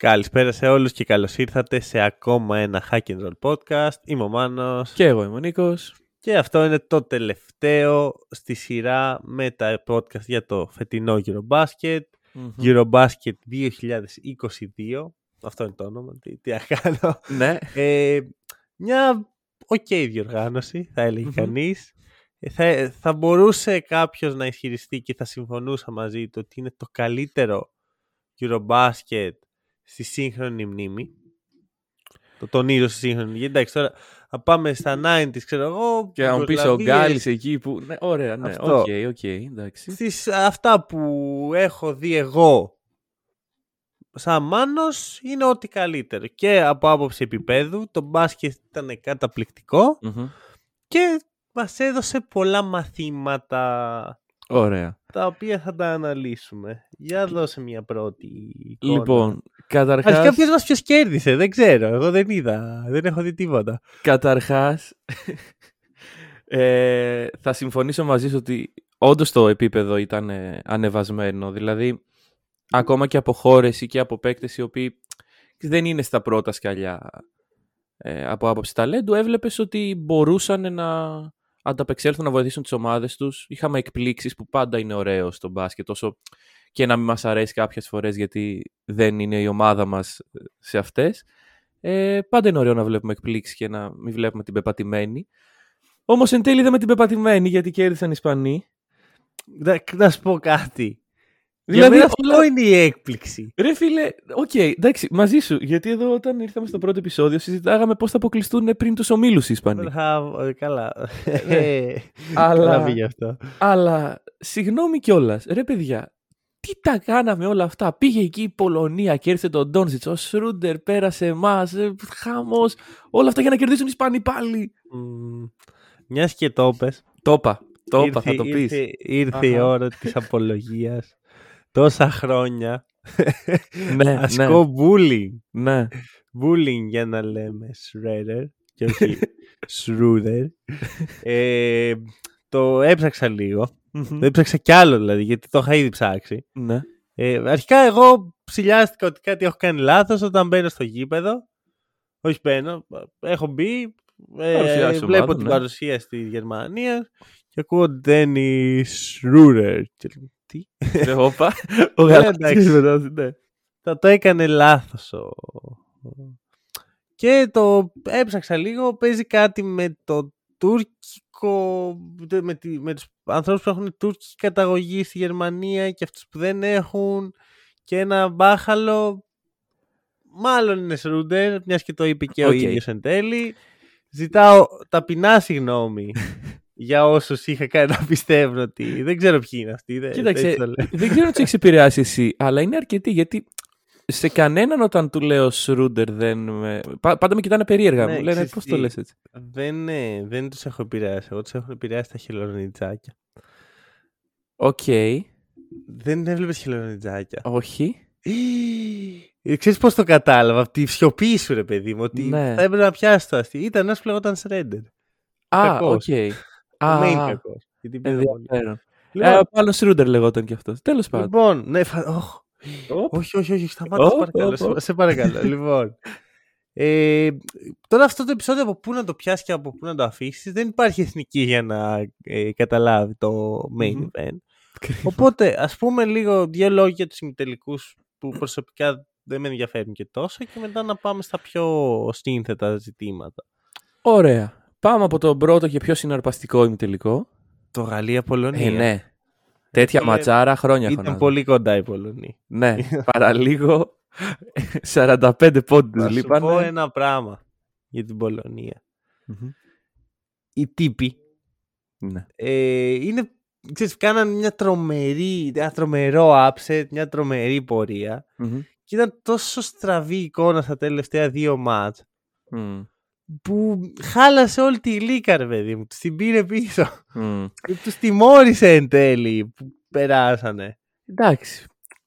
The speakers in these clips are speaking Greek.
Καλησπέρα σε όλους και καλώς ήρθατε σε ακόμα ένα Hack and Roll podcast. Είμαι ο Μάνος. Και εγώ είμαι ο Νίκος. Και αυτό είναι το τελευταίο στη σειρά με τα podcast για το φετινό Eurobasket. Mm-hmm. Eurobasket 2022. Αυτό είναι το όνομα. Τι, τι κάνω. Ναι. Ε, μια οκ okay διοργάνωση, θα έλεγε mm-hmm. κανείς. Ε, θα, θα μπορούσε κάποιος να ισχυριστεί και θα συμφωνούσα μαζί του ότι είναι το καλύτερο Eurobasket στη σύγχρονη μνήμη. Το τονίζω στη σύγχρονη μνήμη. Εντάξει, τώρα θα πάμε στα 90s, ξέρω εγώ. Και αν πεις ο Γκάλης εκεί που. Ναι, ωραία, ναι. Οκ, okay, okay, εντάξει. Στις, αυτά που έχω δει εγώ σαν Μάνος είναι ό,τι καλύτερο. Και από άποψη επίπεδου, το μπάσκετ ήταν και μας έδωσε πολλά μαθήματα Ωραία. Τα οποία θα τα αναλύσουμε. Για δώσε μια πρώτη εικόνα. Λοιπόν, καταρχάς... Αρχικά ποιος μας ποιος κέρδισε, δεν ξέρω. Εγώ δεν είδα, δεν έχω δει τίποτα. Καταρχάς, ε, θα συμφωνήσω μαζί σου ότι όντως το επίπεδο ήταν ε, ανεβασμένο. Δηλαδή, ακόμα και από χώρες ή και από παίκτες οι οποίοι δεν είναι στα πρώτα σκαλιά ε, από άποψη ταλέντου, έβλεπες ότι μπορούσαν να ανταπεξέλθουν να βοηθήσουν τις ομάδες τους. Είχαμε εκπλήξεις που πάντα είναι ωραίο στο μπάσκετ, όσο και να μην μας αρέσει κάποιες φορές γιατί δεν είναι η ομάδα μας σε αυτές. Ε, πάντα είναι ωραίο να βλέπουμε εκπλήξεις και να μην βλέπουμε την πεπατημένη. Όμως εν τέλει με την πεπατημένη γιατί κέρδισαν οι Ισπανοί. Να, να σου πω κάτι. Δηλαδή, Για αυτό είναι η έκπληξη. Ρε φίλε, οκ, okay, εντάξει, μαζί σου. Γιατί εδώ όταν ήρθαμε στο πρώτο επεισόδιο συζητάγαμε πώς θα αποκλειστούν πριν τους ομίλους οι Ισπανοί. Ε, καλά. Ναι. Ε, αλλά, αυτό. αλλά, συγγνώμη κιόλας, ρε παιδιά, τι τα κάναμε όλα αυτά; Πήγε εκεί η Πολωνία και ήρθε τον Ντόνζιτς. Ο Σρούντερ πέρασε εμάς. Ε, Χάμο. Όλα αυτά για να κερδίσουν οι Ισπανοί πάλι. Mm, Μιας και το πες. Το είπα. Το είπα, θα το πεις. Ήρθε, ήρθε η ώρα της απολογίας τόσα χρόνια ναι, ασκώ ναι. bullying. Ναι. Bullying για να λέμε Shredder και όχι Schroeder. ε, το έψαξα λίγο. Το έψαξα κι άλλο δηλαδή γιατί το είχα ήδη ψάξει. Ναι. Ε, αρχικά εγώ ψηλιάστηκα ότι κάτι έχω κάνει λάθος όταν μπαίνω στο γήπεδο. Όχι μπαίνω, έχω μπει, ε, βλέπω την ναι. παρουσία στη Γερμανία και ακούω Dennis Schroeder. Τι; Όπα. Ο ναι. Θα το έκανε λάθος ο... Και το έψαξα λίγο, παίζει κάτι με το τουρκικό, με, τη, με τους ανθρώπους που έχουν τουρκική καταγωγή στη Γερμανία και αυτούς που δεν έχουν και ένα μπάχαλο μάλλον είναι Σρούντερ, μιας και το είπε και okay. ο ίδιος εν τέλει. Ζητάω ταπεινά συγγνώμη για όσους είχα κάνει να πιστεύουν ότι. Δεν ξέρω ποιοι είναι αυτοί. Δεν, Κοίταξε, δεν ξέρω αν του έχει επηρεάσει εσύ, αλλά είναι αρκετοί γιατί σε κανέναν όταν του λέω Σρούντερ δεν. Με... Πάντα με κοιτάνε περίεργα. Ναι, μου λένε πώς το λες έτσι; Δεν, ναι, δεν τους έχω επηρεάσει. Εγώ τους έχω επηρεάσει τα χελονινjάκια. Οκ. Okay. Δεν έβλεπες χελονιτζάκια. Όχι. Ε, ξέρεις πώς το κατάλαβα, από τη σιωπή σου ρε παιδί μου, ότι ναι. θα έπρεπε να πιάσει το αστείο. Ήταν ένας που λεγόταν Shredder. Α, οκ. Α, main κακό. Ενδιαφέρον. Λοιπόν, ε, Πάλι Σρούντερ λεγόταν και αυτός. Τέλος πάντων. Λοιπόν, ναι, φα... όχι, όχι, όχι, σταμάτα, oh, παρακαλώ. Σε παρακαλώ. λοιπόν, ε, τώρα αυτό το επεισόδιο από πού να το πιάσεις και από πού να το αφήσεις, δεν υπάρχει εθνική για να ε, καταλάβει το main event. Οπότε, ας πούμε λίγο δύο λόγια για τους ημιτελικούς που προσωπικά δεν με ενδιαφέρουν και τόσο και μετά να πάμε στα πιο σύνθετα ζητήματα. Ωραία. Πάμε από το πρώτο και πιο συναρπαστικό ημιτελικό. Το Γαλλία-Πολωνία. Ε, ναι. Τέτοια ματσάρα χρόνια Ήταν πολύ κοντά η Πολωνία. Ναι, παραλίγο 45 πόντους Θα σου πω ένα πράγμα για την πολωνια Οι τύποι ναι. ε, είναι, ξέρεις, κάναν μια τρομερή, ένα τρομερό upset, μια τρομερή και ήταν τόσο στραβή εικόνα στα τελευταία δύο μάτς που χάλασε όλη τη γλύκα, ρε παιδί μου. Την πήρε πίσω. Mm. Τους τιμώρησε εν τέλει που περάσανε. Εντάξει.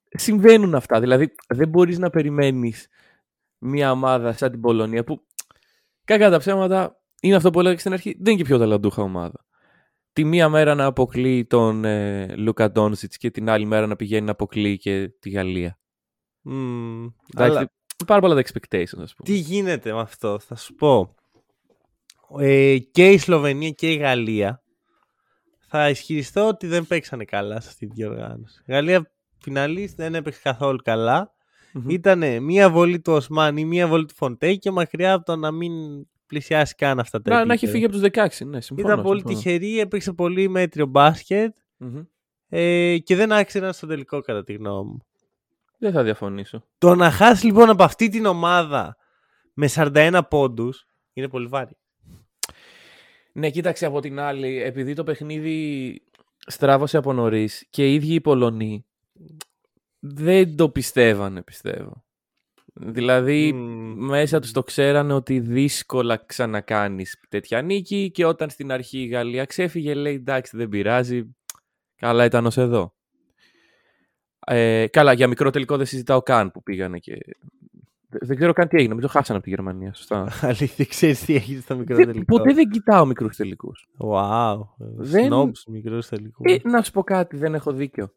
Συμβαίνουν αυτά. Δηλαδή, δεν μπορείς να περιμένεις μια ομάδα σαν την Πολωνία που κακά τα ψέματα είναι αυτό που έλεγα στην αρχή. Δεν είναι και πιο ταλαντούχα ομάδα. Τη μία μέρα να αποκλεί τον ε, Λούκα Ντόνσιτς και την άλλη μέρα να πηγαίνει να αποκλεί και τη Γαλλία. Mm, αλλά Πάρα πολλά τα expectations, ας πούμε. Τι γίνεται με αυτό, θα σου πω. Ε, και η Σλοβενία και η Γαλλία θα ισχυριστώ ότι δεν παίξανε καλά σε αυτή τη διοργάνωση. Η Γαλλία φιναλίστ δεν έπαιξε καθόλου καλά. Μμμ. Ήταν μία βολή του Οσμάν ή μία βολή του Φοντέι και μακριά από το να μην πλησιάσει καν αυτά τα Να, να έχει επίπεδα. φύγει από τους 16, ναι, συμφωνώ. Ήταν πολύ συμφωνώ. τυχερή, έπαιξε πολύ μέτριο μπάσκετ Μμμ. ε, και δεν άξιζαν στο τελικό κατά τη γνώμη μου. Δεν θα διαφωνήσω. Το να χάσεις λοιπόν από αυτή την ομάδα με 41 πόντους είναι πολύ βάρη. Ναι, κοίταξε από την άλλη, επειδή το παιχνίδι στράβωσε από νωρίς και οι ίδιοι οι Πολωνοί δεν το πιστεύανε, πιστεύω. Δηλαδή, Μμμ. μέσα τους το ξέρανε ότι δύσκολα ξανακάνεις τέτοια νίκη και όταν στην αρχή η Γαλλία ξέφυγε λέει εντάξει δεν πειράζει, καλά ήταν ως εδώ. Ε, καλά, για μικρό τελικό δεν συζητάω καν που πήγανε και... Δεν- Δεν ξέρω καν τι έγινε, νομίζω χάσανε από τη Γερμανία, σωστά. Αλήθεια, ξέρεις τι έχει στο μικρό Δεν- τελικό. ποτέ δεν κοιτάω μικρούς τελικούς. Wow. Δεν- Snobs, μικρός τελικό. Ε, να σου πω κάτι, δεν έχω δίκιο.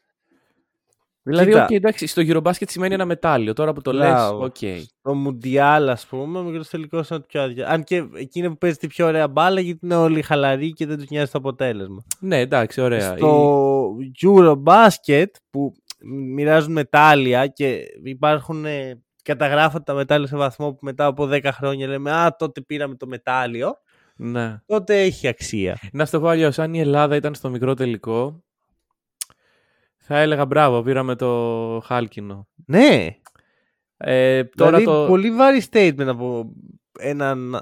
Δηλαδή, Κοίτα. οκ, εντάξει, στο Eurobasket σημαίνει ένα μετάλλιο. Τώρα που το λες, Μπράβο. οκ. Το Μουντιάλ, ας πούμε, ο μικρός τελικός είναι το πιο αδια... Αν και εκείνη που παίζει τη πιο ωραία μπάλα, γιατί είναι όλοι χαλαροί και δεν τους νοιάζει το αποτέλεσμα. Ναι, εντάξει, ωραία. Στο Eurobasket που μοιράζουν μετάλλια και υπάρχουν. ε, καταγράφονται τα μετάλλια σε βαθμό που μετά από 10 χρόνια λέμε Α, τότε πήραμε το μετάλλιο. Ναι. Τότε έχει αξία. Να σου το πω αλλιώς, αν η Ελλάδα ήταν στο μικρό τελικό, θα έλεγα μπράβο, πήραμε το χάλκινο. Ναι. Ε, τώρα δηλαδή, το... πολύ βάρη statement από έναν,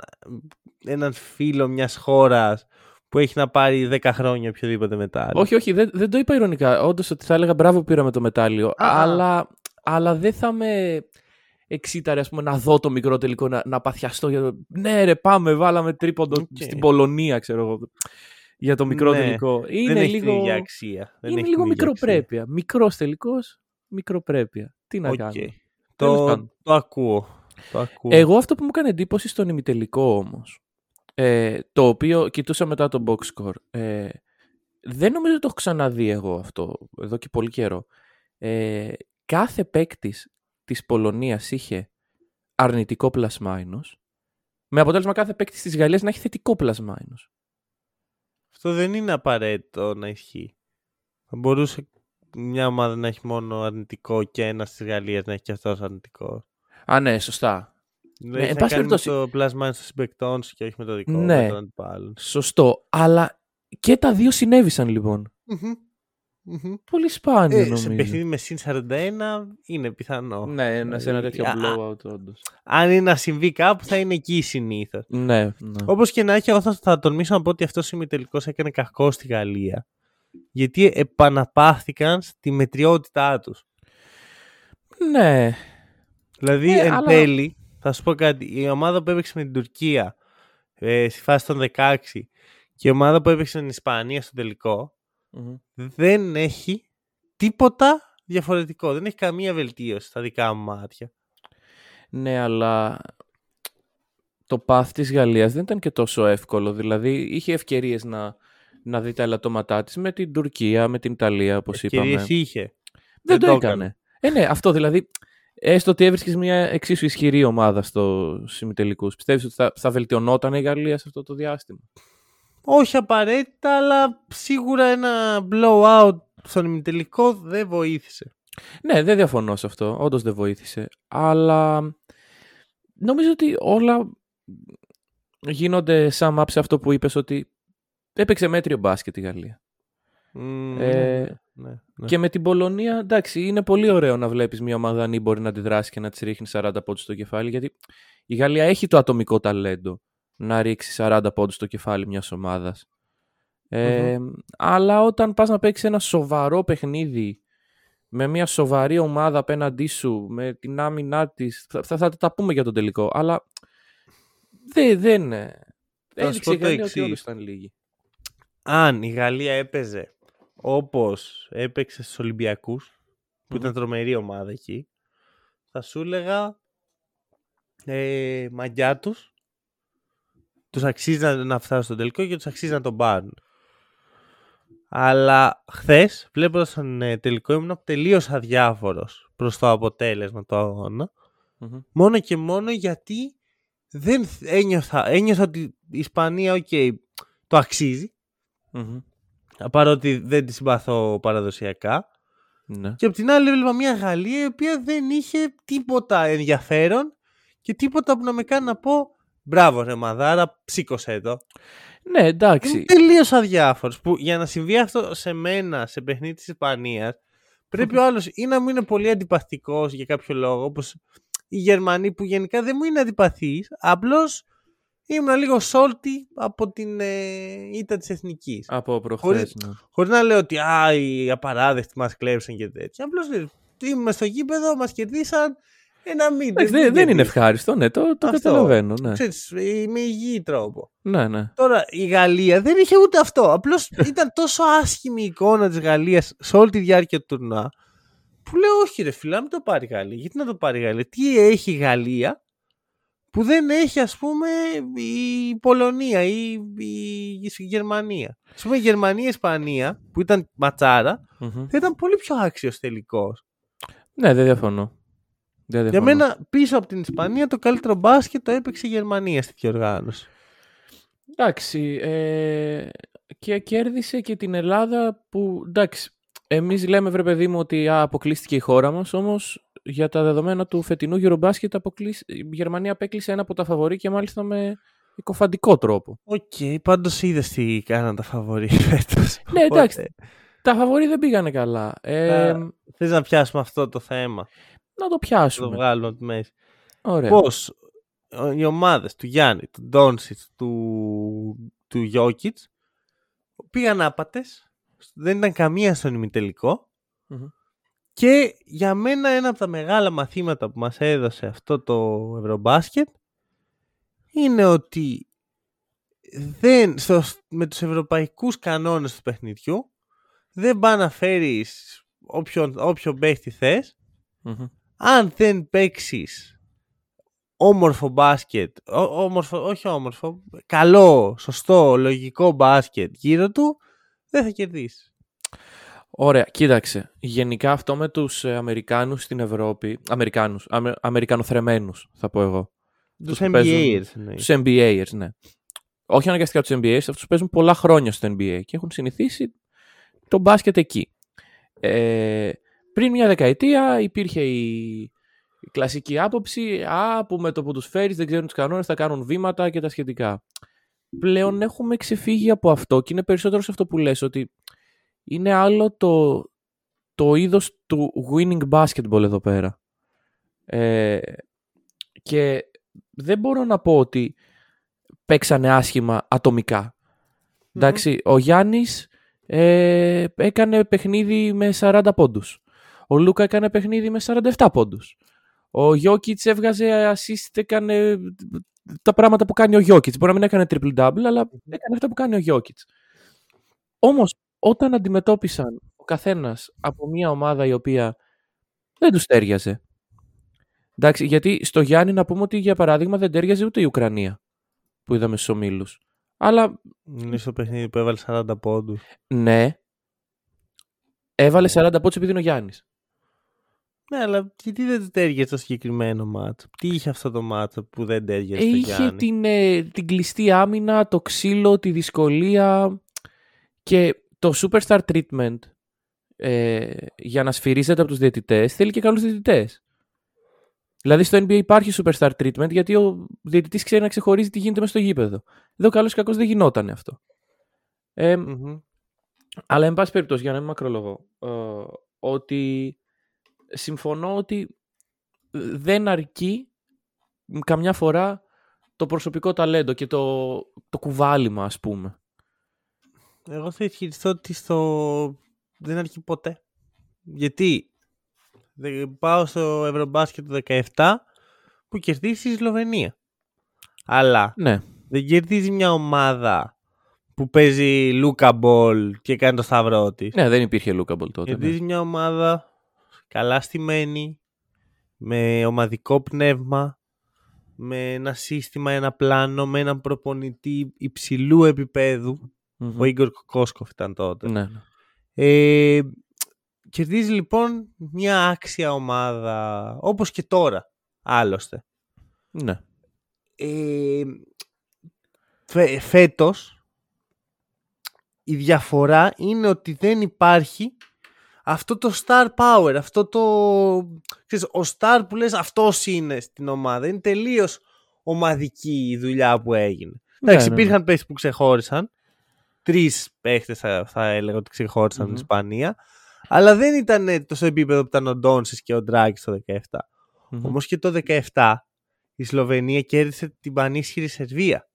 έναν φίλο μιας χώρας που έχει να πάρει 10 χρόνια οποιοδήποτε μετάλλιο. Όχι, όχι, δεν, δεν το είπα ειρωνικά. Όντως ότι θα έλεγα μπράβο που πήραμε το μετάλλιο. Α. αλλά, αλλά δεν θα με εξίταρε ας πούμε, να δω το μικρό τελικό, να, να παθιαστώ. Για το... Ναι, ρε, πάμε, βάλαμε τρίποντο Οκ. στην Πολωνία, ξέρω εγώ. Για το μικρό Ναι, τελικό. Είναι δεν έχει λίγο, την ίδια αξία. Δεν είναι έχει λίγο την ίδια αξία. μικροπρέπεια. Μικρός τελικός, μικροπρέπεια. Τι να Οκ. κάνουμε. Τέλος Το, πάντων. το ακούω. Το ακούω. Εγώ αυτό που μου έκανε εντύπωση στον ημιτελικό όμως, ε, το οποίο κοιτούσα μετά το box score, ε, δεν νομίζω ότι το έχω ξαναδεί εγώ αυτό εδώ και πολύ καιρό. Ε, κάθε παίκτης της Πολωνίας είχε αρνητικό plus minus, με αποτέλεσμα κάθε παίκτη της Γαλλίας να έχει θετικό plus minus. Αυτό δεν είναι απαραίτητο να ισχύει. Θα μπορούσε μια ομάδα να έχει μόνο αρνητικό και ένας της Γαλλίας να έχει και αυτός αρνητικό. Α, ναι, σωστά. Δεν εν έχει να πάση κάνει με περιπτώσει- το πλάσμα των συμπεκτών σου και όχι με το δικό Ναι. με τον αντιπάλων. Σωστό. Αλλά και τα δύο συνέβησαν λοιπόν. Μμμ. Μμμ. Πολύ σπάνιο Ε, νομίζω. σε παιχνίδι με συν 41 είναι πιθανό. Ναι, ένα- σε ένα Δηλαδή, τέτοιο α- blowout όντως. Αν είναι να συμβεί κάπου θα είναι εκεί συνήθως. Ναι, ναι. Όπως και να έχει, εγώ θα, θα τολμήσω να πω ότι αυτός ο ημιτελικός έκανε κακό στη Γαλλία. Γιατί επαναπάθηκαν στη μετριότητά τους. Ναι, Δηλαδή, Ναι, εν αλλά- τέλει, θα σου πω κάτι. Η ομάδα που έπαιξε με την Τουρκία ε, στη φάση των 16 και η ομάδα που έπαιξε με την Ισπανία στο τελικό Μμμ. δεν έχει τίποτα διαφορετικό. Δεν έχει καμία βελτίωση στα δικά μου μάτια. Ναι, αλλά το path της Γαλλίας δεν ήταν και τόσο εύκολο. Δηλαδή, είχε ευκαιρίες να, να δει τα ελαττώματά της με την Τουρκία, με την Ιταλία, όπως είπαμε. Ευκαιρίες είχε. Δεν δεν το το έκανε. Ε, ναι, αυτό δηλαδή. Έστω ότι έβρισκες μια εξίσου ισχυρή ομάδα στο ημιτελικού. Πιστεύεις ότι θα, θα βελτιωνόταν η Γαλλία σε αυτό το διάστημα; Όχι απαραίτητα, αλλά σίγουρα ένα blowout στον ημιτελικό δεν βοήθησε. Ναι, δεν διαφωνώ σε αυτό. Όντως δεν βοήθησε. Αλλά νομίζω ότι όλα γίνονται sum up σε αυτό που είπες ότι έπαιξε μέτριο μπάσκετ η Γαλλία. Μμμ, Ε, ναι, ναι, ναι. Και με την Πολωνία, εντάξει, είναι πολύ ωραίο να βλέπεις μια ομάδα αν μπορεί να αντιδράσει και να της ρίχνει 40 πόντους στο κεφάλι, γιατί η Γαλλία έχει το ατομικό ταλέντο να ρίξει 40 πόντους στο κεφάλι μιας ομάδας. Ε, Αλλά όταν πας να παίξεις ένα σοβαρό παιχνίδι με μια σοβαρή ομάδα απέναντί σου, με την άμυνά της. Θα, θα, θα τα πούμε για τον τελικό. Αλλά δεν. δεν σου έδειξε πω η το Γαλλία ότι εξής. όλους ήταν λίγοι. Αν η Γαλλία έπαιζε όπως έπαιξε στους Ολυμπιακούς, που ήταν τρομερή ομάδα εκεί, θα σου έλεγα ε, μαγιά τους, τους αξίζει να, να φτάσουν στο τελικό και τους αξίζει να τον πάρουν. Αλλά χθες, βλέποντας τον ε, τελικό, ήμουν τελείως αδιάφορος προς το αποτέλεσμα του αγώνα. Μμμ. Μόνο και μόνο γιατί δεν ένιωθα, ένιωθα ότι η Ισπανία, οκ, το αξίζει. Μμμ. Παρότι δεν τη συμπαθώ παραδοσιακά. Ναι. Και απ' την άλλη έβλεπα μια Γαλλία η οποία δεν είχε τίποτα ενδιαφέρον και τίποτα που να με κάνει να πω μπράβο ρε Μαδάρα, σήκωσέ το. Ναι, Είμαι εντάξει. τελείως αδιάφορος. Που για να συμβεί αυτό σε μένα, σε παιχνίδι της Ισπανίας, πρέπει ο άλλος ή να μου είναι πολύ αντιπαθικός για κάποιο λόγο, όπως οι Γερμανοί που γενικά δεν μου είναι αντιπαθείς, απλώς ήμουν λίγο salty από την ε, ήττα της εθνικής. Από προχθές, Χωρίς- ναι. Χωρίς να λέω ότι α, οι απαράδεκτοι μας κλέψαν και τέτοια. Απλώς ήμουν στο γήπεδο, μας κερδίσαν ένα μήνυμα. Εντάξει, δεν, δεν είναι ευχάριστο, ναι, το, το Αυτό. καταλαβαίνω. Ναι. Ξέρεις, με υγιή τρόπο. ναι, ναι. Τώρα η Γαλλία δεν είχε ούτε αυτό. Απλώς ήταν τόσο άσχημη η εικόνα της Γαλλίας σε όλη τη διάρκεια του τουρνουά. Που λέω, Όχι, ρε φίλα, μην το πάρει η Γαλλία. Γιατί να το πάρει η Γαλλία; Τι έχει η Γαλλία; Που δεν έχει, ας πούμε, η Πολωνία ή η Γερμανία. Α πούμε, η Γερμανία-Ισπανία, που ήταν ματσάρα, Μμμ. θα ήταν πολύ πιο άξιος τελικός. Ναι, δεν διαφωνώ. Δεν Για διαφωνώ. μένα, πίσω από την Ισπανία, το καλύτερο μπάσκετ το έπαιξε η Γερμανία στη διοργάνωση. Εντάξει, ε, και κέρδισε και την Ελλάδα που, εντάξει, εμείς λέμε βρε παιδί μου ότι α, αποκλείστηκε η χώρα μας, όμως για τα δεδομένα του φετινού Eurobasket αποκλείς... η Γερμανία απέκλεισε ένα από τα φαβορή και μάλιστα με εκκωφαντικό τρόπο. Οκ, okay, πάντως είδες τι κάναν τα φαβορή φέτος. Ναι, εντάξει. Τα φαβορή δεν πήγανε καλά. Ε, Α, Θες να πιάσουμε αυτό το θέμα. να το Να το πιάσουμε. βγάλουμε από τη μέση. Ωραία. Πώς οι ομάδες του Γιάννη, του Ντόνσιτς, του, του Γιόκιτς πήγαν άπατες. Δεν ήταν καμία στον ημιτελικό. Μμμ. Και για μένα ένα από τα μεγάλα μαθήματα που μας έδωσε αυτό το Ευρωμπάσκετ είναι ότι δεν, στο, με τους ευρωπαϊκούς κανόνες του παιχνιδιού δεν πάει να φέρεις όποιον, όποιον παίχτη θες Μμμ. αν δεν παίξεις όμορφο μπάσκετ, ό- όμορφο, όχι όμορφο, καλό, σωστό, λογικό μπάσκετ γύρω του, δεν θα κερδίσεις. Ωραία, κοίταξε. Γενικά αυτό με τους ε, Αμερικάνους στην Ευρώπη, Αμερικάνους, αμε, Αμερικανοθρεμένους θα πω εγώ. Τους που παίζουν- NBAers εννοείς. Τους NBAers, ναι. Όχι αναγκαστικά τους NBAers, αυτούς που παίζουν πολλά χρόνια στο NBA και έχουν συνηθίσει το μπάσκετ εκεί. Ε, πριν μια δεκαετία υπήρχε η, η κλασική άποψη α, που με το που τους φέρεις δεν ξέρουν τους κανόνες, θα κάνουν βήματα και τα σχετικά. Πλέον έχουμε ξεφύγει από αυτό και είναι περισσότερο σε αυτό που λες ότι είναι άλλο το, το είδος του winning basketball εδώ πέρα. Ε, και δεν μπορώ να πω ότι παίξανε άσχημα ατομικά. Εντάξει, ο Γιάννης ε, έκανε παιχνίδι με 40 πόντους. Ο Λούκα έκανε παιχνίδι με 47 πόντους. Ο Γιώκητς έβγαζε assist, έκανε τα πράγματα που κάνει ο Γιώκητς. Μπορεί να μην έκανε triple-double, αλλά έκανε αυτά που κάνει ο Γιώκητς. Όμως, όταν αντιμετώπισαν ο καθένας από μια ομάδα η οποία δεν τους τέριαζε. Εντάξει, γιατί στο Γιάννη να πούμε ότι για παράδειγμα δεν τέριαζε ούτε η Ουκρανία που είδαμε στους ομίλους. Αλλά Είναι στο παιχνίδι που έβαλε 40 πόντους. ναι, έβαλε 40 πόντους επειδή είναι ο Γιάννης. Ναι, αλλά γιατί δεν του τέριαζε το συγκεκριμένο μάτσο. Τι είχε αυτό το μάτσο που δεν τέριαζε στο Είχε Γιάννη; την, ε, την κλειστή άμυνα, το ξύλο, τη δυσκολία και το superstar treatment ε, για να σφυρίζεται από τους διαιτητές θέλει και καλούς διαιτητές. Δηλαδή στο NBA υπάρχει superstar treatment γιατί ο διαιτητής ξέρει να ξεχωρίζει τι γίνεται μέσα στο γήπεδο. Εδώ καλώς ή κακώς δεν γινόταν αυτό. Ε, Μμμ. αλλά, εν πάση περιπτώσει, για να μην μακρολογώ, ε, ότι συμφωνώ ότι δεν αρκεί καμιά φορά το προσωπικό ταλέντο και το, το κουβάλιμα, ας πούμε. Εγώ θα ισχυριστώ ότι στο... δεν αρκεί ποτέ. Γιατί δε- πάω στο Ευρωμπάσκετ του 17 που κερδίσει η Σλοβενία. Αλλά Ναι. δεν κερδίζει μια ομάδα που παίζει Luka ball και κάνει το σταυρό της. Ναι, δεν υπήρχε Luka ball τότε. Ναι. Κερδίζει μια ομάδα καλά στημένη, με ομαδικό πνεύμα, με ένα σύστημα, ένα πλάνο, με έναν προπονητή υψηλού επίπεδου. Μμμ. Ο Ίγκορ Κοκόσκοφ ήταν τότε. Ναι, ναι. Ε, κερδίζει λοιπόν μια άξια ομάδα, όπως και τώρα. άλλωστε. Ναι. Ε, φε, φέτος η διαφορά είναι ότι δεν υπάρχει αυτό το star power, αυτό το... Ξέρεις, ο star που λες αυτός είναι στην ομάδα. Είναι τελείως ομαδική η δουλειά που έγινε. Ναι, Εντάξει, ναι, ναι. υπήρχαν παίχτες που ξεχώρισαν. Τρεις παίχτες θα, θα έλεγα ότι ξεχώρισαν την Μμμ. Ισπανία. Αλλά δεν ήταν το στο επίπεδο που ήταν ο Ντόνσις και ο Ντράγκη το 17. Μμμ. Όμως και το 17 η Σλοβενία κέρδισε την πανίσχυρη Σερβία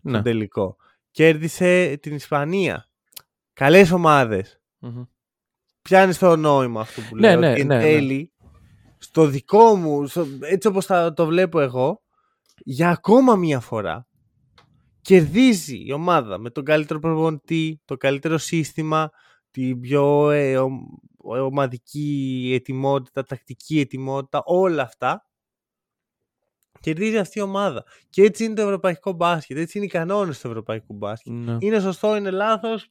Ναι. στο τελικό. Κέρδισε την Ισπανία. Καλές ομάδες. Μμμ. Πιάνεις το νόημα αυτό που Ναι, λέω. ναι, ότι εν ναι, ναι. τέλει, στο δικό μου, στο- έτσι όπως θα το βλέπω εγώ, για ακόμα μία φορά κερδίζει η ομάδα με τον καλύτερο προπονητή, το καλύτερο σύστημα, την πιο ε, ο- ομαδική ετοιμότητα, τακτική ετοιμότητα, όλα αυτά. Κερδίζει αυτή η ομάδα. Και έτσι είναι το ευρωπαϊκό μπάσκετ. Έτσι είναι οι κανόνες του ευρωπαϊκού μπάσκετ. Ναι. Είναι σωστό, είναι λάθος.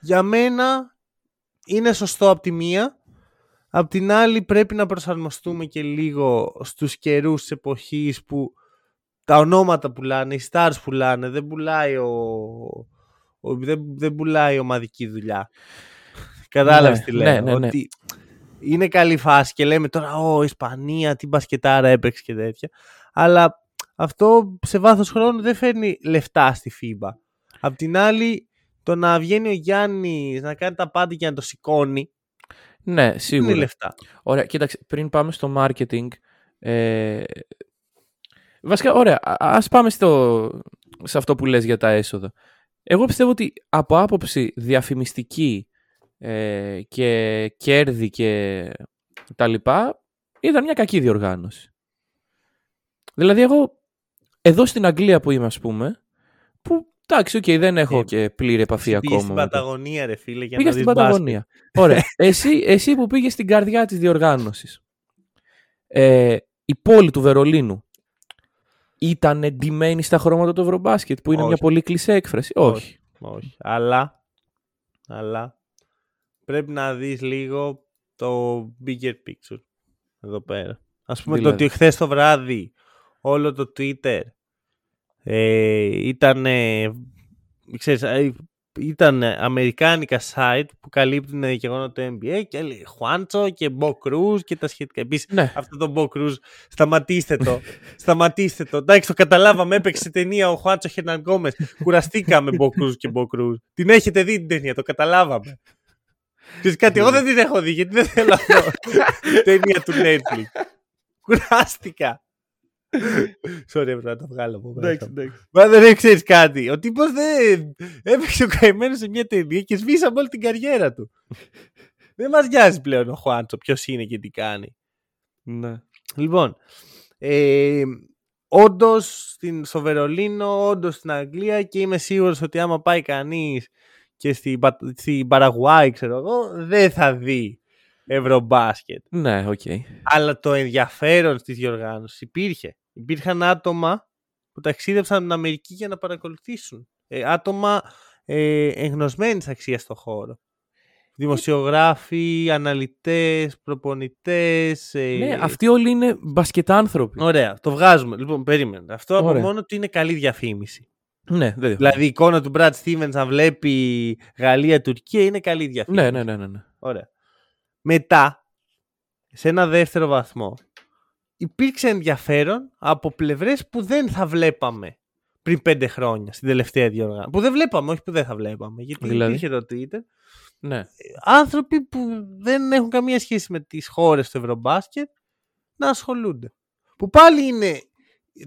Για μένα είναι σωστό από τη μία. Απ' την άλλη πρέπει να προσαρμοστούμε και λίγο στους καιρούς της εποχής που τα ονόματα πουλάνε, οι stars πουλάνε, δεν πουλάει ο... ο- δεν, δεν πουλάει ομαδική δουλειά. Κατάλαβες Ναι, τι λέω. ναι, ναι, ναι. Ότι είναι καλή φάση και λέμε τώρα «Ω, Ισπανία, τι μπασκετάρα έπαιξε και τέτοια». Αλλά αυτό σε βάθος χρόνου δεν φέρνει λεφτά στη FIBA. Απ' την άλλη, το να βγαίνει ο Γιάννης να κάνει τα πάντα και να το σηκώνει, Ναι, είναι σίγουρα. λεφτά. Ωραία, κοίταξε, πριν πάμε στο marketing. Ε, βασικά, ωραία, α- ας πάμε στο, σε αυτό που λες για τα έσοδα. Εγώ πιστεύω ότι από άποψη διαφημιστική ε, και κέρδη και τα λοιπά, ήταν μια κακή διοργάνωση. Δηλαδή, εγώ εδώ στην Αγγλία που είμαι, ας πούμε, που εντάξει, οκ, δεν έχω Ε, και πλήρη επαφή Πήγες ακόμα. στην με το- Παταγωνία, ρε φίλε, για Πήγα να στην δεις μπάσκετ. Παταγωνία. Ωραία. εσύ, εσύ που πήγες στην καρδιά της διοργάνωσης. Ε, η πόλη του Βερολίνου ήταν εντυμένη στα χρώματα του Ευρωμπάσκετ που είναι Όχι. μια πολύ κλεισέ έκφραση. Όχι. Όχι. Όχι. Αλλά, αλλά πρέπει να δεις λίγο το bigger picture εδώ πέρα. Ας πούμε Δηλαδή; το ότι χθες το βράδυ όλο το Twitter ε, ήταν ξέρεις, ε, ήταν αμερικάνικα site που καλύπτουν γεγονότα του NBA και έλεγε Χουάντσο και Μπο Κρούζ και τα σχετικά. Επίσης Ναι. αυτό το Μπο Κρούζ, σταματήστε το. σταματήστε το. Εντάξει, το καταλάβαμε. Έπαιξε ταινία ο Χουάντσο Χερναν Γκόμες. Κουραστήκαμε Μπο Κρούζ και Μπο Κρούζ. Την έχετε δει την ταινία, το καταλάβαμε. Ξέρεις κάτι, εγώ δεν την έχω δει γιατί δεν θέλω αυτό. ταινία του Netflix. Κουράστηκα. Sorry, έπρεπε να το βγάλω από μέσα. μου. Μα δεν ξέρεις κάτι. Ο τύπος δεν. Έπαιξε ο καημένος σε μια ταινία και σβήσαμε όλη την καριέρα του. δεν μας νοιάζει πλέον ο Χουάντσο ποιος είναι και τι κάνει. Ναι. Λοιπόν, ε, όντως στο Βερολίνο, όντως στην Αγγλία και είμαι σίγουρος ότι άμα πάει κανείς και στην, Πα- στην Παραγουάη, ξέρω εγώ, δεν θα δει Ευρωμπάσκετ. Ναι, οκ. Αλλά το ενδιαφέρον στη διοργάνωση υπήρχε. Υπήρχαν άτομα που ταξίδεψαν την Αμερική για να παρακολουθήσουν. Ε, άτομα ε, εγνωσμένης αξίας στο χώρο. Δημοσιογράφοι, αναλυτές, προπονητές. ε, Ναι, αυτοί όλοι είναι μπασκετάνθρωποι. Ωραία, το βγάζουμε. Λοιπόν, περίμενε. Αυτό από Ωραία. μόνο του είναι καλή διαφήμιση. Ναι, δεν Δηλαδή η εικόνα του Brad Stevens να βλέπει Γαλλία-Τουρκία είναι καλή διαφήμιση. ναι, ναι, ναι, ναι, ναι. Ωραία. Μετά, σε ένα δεύτερο βαθμό, υπήρξε ενδιαφέρον από πλευρές που δεν θα βλέπαμε πριν πέντε χρόνια στην τελευταία διοργάνωση. Που δεν βλέπαμε, όχι που δεν θα βλέπαμε. Γιατί Δηλαδή; υπήρχε το Twitter. ναι. Άνθρωποι που δεν έχουν καμία σχέση με τις χώρες του Ευρωμπάσκετ να ασχολούνται. Που πάλι είναι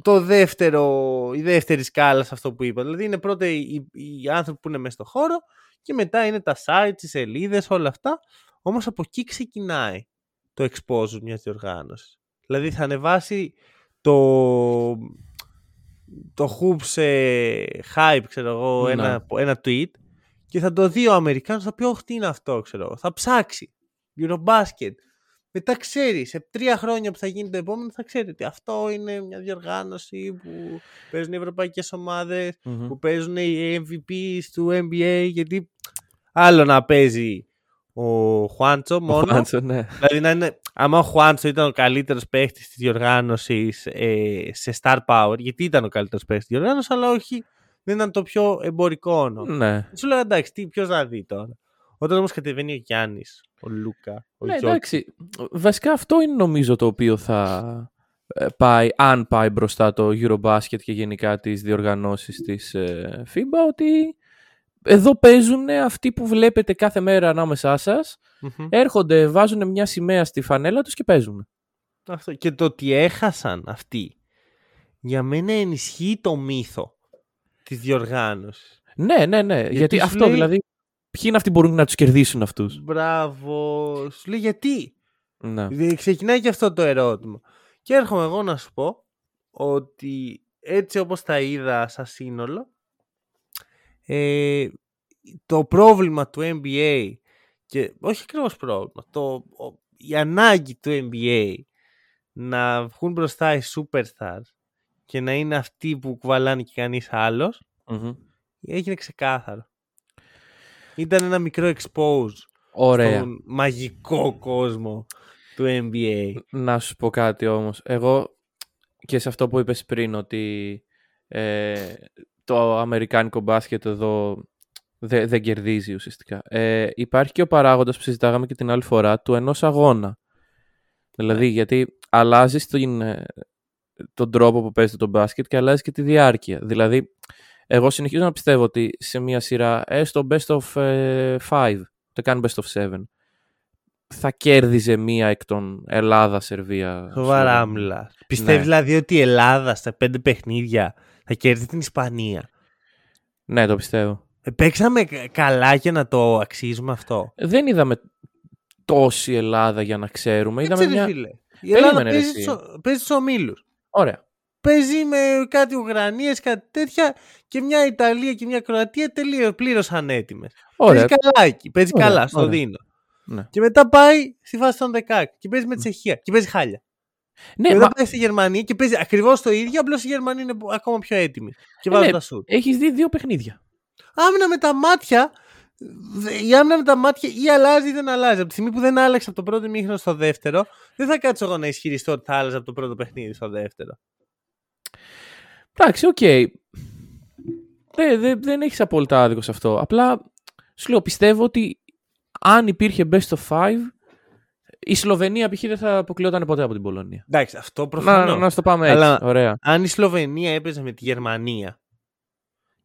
το δεύτερο, η δεύτερη σκάλα σε αυτό που είπα. Δηλαδή είναι πρώτα οι, οι άνθρωποι που είναι μέσα στο χώρο και μετά είναι τα sites, οι σελίδες, όλα αυτά. Όμως από εκεί ξεκινάει το exposure μιας διοργάνωσης. Δηλαδή θα ανεβάσει το, το hoops ε, hype, ξέρω εγώ, Ναι. ένα, ένα tweet και θα το δει ο Αμερικάνος, θα πει όχι τι είναι αυτό, ξέρω εγώ. Θα ψάξει. Eurobasket. Μετά ξέρει, σε τρία χρόνια που θα γίνει το επόμενο, θα ξέρει ότι αυτό είναι μια διοργάνωση που παίζουν οι ευρωπαϊκές ομάδες, Μμμ. που παίζουν οι MVP του NBA. Γιατί άλλο να παίζει ο Χουάντσο Ο μόνο. Φάντσο, ναι. Δηλαδή να είναι άμα ο Χουάντσο ήταν ο καλύτερος παίχτης της διοργάνωσης ε, σε Star Power, γιατί ήταν ο καλύτερος παίχτης της διοργάνωσης, αλλά όχι, δεν ήταν το πιο εμπορικό όνομα. Ναι. Σου λέω εντάξει, τι, ποιος να δει τώρα. Όταν όμως κατεβαίνει ο Γιάννης, ο Λούκα, ο ναι, Γιώργης, εντάξει. Βασικά αυτό είναι νομίζω το οποίο θα ε, πάει, αν πάει μπροστά το Eurobasket και γενικά τις διοργανώσεις της ε, FIBA, ότι εδώ παίζουν αυτοί που βλέπετε κάθε μέρα ανάμεσά σας, Μμμ. έρχονται, βάζουν μια σημαία στη φανέλα τους και παίζουν. Αυτό. Και το ότι έχασαν αυτοί, για μένα ενισχύει το μύθο της διοργάνωσης. Ναι, ναι, ναι. Γιατί, σου αυτό λέει- δηλαδή. Ποιοι είναι αυτοί που μπορούν να τους κερδίσουν αυτούς; Μπράβο. Σου λέει γιατί; Ναι. Δηλαδή, Ξεκινάει και αυτό το ερώτημα. Και έρχομαι εγώ να σου πω ότι έτσι όπως τα είδα σαν σύνολο, ε, το πρόβλημα του NBA και όχι ακριβώς πρόβλημα, το, ο- η ανάγκη του NBA να βγουν μπροστά οι superstars και να είναι αυτοί που κουβαλάνε και κανείς άλλος Μμμ. έγινε ξεκάθαρο. Ήταν ένα μικρό expose Ωραία. στον μαγικό κόσμο του NBA. Να σου πω κάτι όμως. Εγώ και σε αυτό που είπες πριν ότι ε, το αμερικάνικο μπάσκετ εδώ δε- δεν κερδίζει ουσιαστικά. Ε, υπάρχει και ο παράγοντας που συζητάγαμε και την άλλη φορά του ενός αγώνα. Δηλαδή γιατί αλλάζεις την, ε, τον τρόπο που παίζεται το μπάσκετ και αλλάζεις και τη διάρκεια. Δηλαδή εγώ συνεχίζω να πιστεύω ότι σε μια σειρά έστω best of 5, το κάνει best of 7 θα κέρδιζε μία εκ των Ελλάδα, Σερβία. Σοβαρά Σλοβενία. μιλάς. Πιστεύεις Ναι. δηλαδή ότι η Ελλάδα στα πέντε παιχνίδια θα κερδίσει την Ισπανία. Ναι, το πιστεύω. Ε, παίξαμε κα- καλά και να το αξίζουμε αυτό. Δεν είδαμε τόση Ελλάδα για να ξέρουμε. Είδαμε Έτσι, ρε μια... φίλε. Η Περίμενε, Ελλάδα ρε, παίζει εσύ. στους- παίζει στους ομίλους. Ωραία. Παίζει με κάτι Ουκρανίες, κάτι τέτοια και μια Ιταλία και μια Κροατία τελείω πλήρως ανέτοιμες. Ωραία. Παίζει καλά εκεί. Παίζει Ωραία, καλά στο ωραία. Δίνο. Ναι. Και μετά πάει στη φάση των 16 και παίζει με τη Τσεχία και παίζει χάλια. Ναι, και μα μετά πάει στη Γερμανία και παίζει ακριβώς το ίδιο, απλώς η Γερμανία είναι ακόμα πιο έτοιμη. Και Ε, βάζουν ναι. τα σουτ. έχεις δει δύο παιχνίδια. άμυνα με τα μάτια. δε- Η άμυνα με τα μάτια ή αλλάζει ή δεν αλλάζει. Από τη στιγμή που δεν άλλαξε από το πρώτο ημίχρονο στο δεύτερο, δεν θα κάτσω εγώ να ισχυριστώ ότι θα άλλαζε από το πρώτο παιχνίδι στο δεύτερο. Εντάξει, οκ. Δεν, δεν, δεν έχεις απόλυτα άδικο σε αυτό. Απλά σου λέω, πιστεύω ότι αν υπήρχε best of 5, η Σλοβενία π.χ. δεν θα αποκλειόταν ποτέ από την Πολωνία. Εντάξει, αυτό Να, προφανώς. να στο πάμε έτσι. Αλλά- Ωραία. Αν η Σλοβενία έπαιζε με τη Γερμανία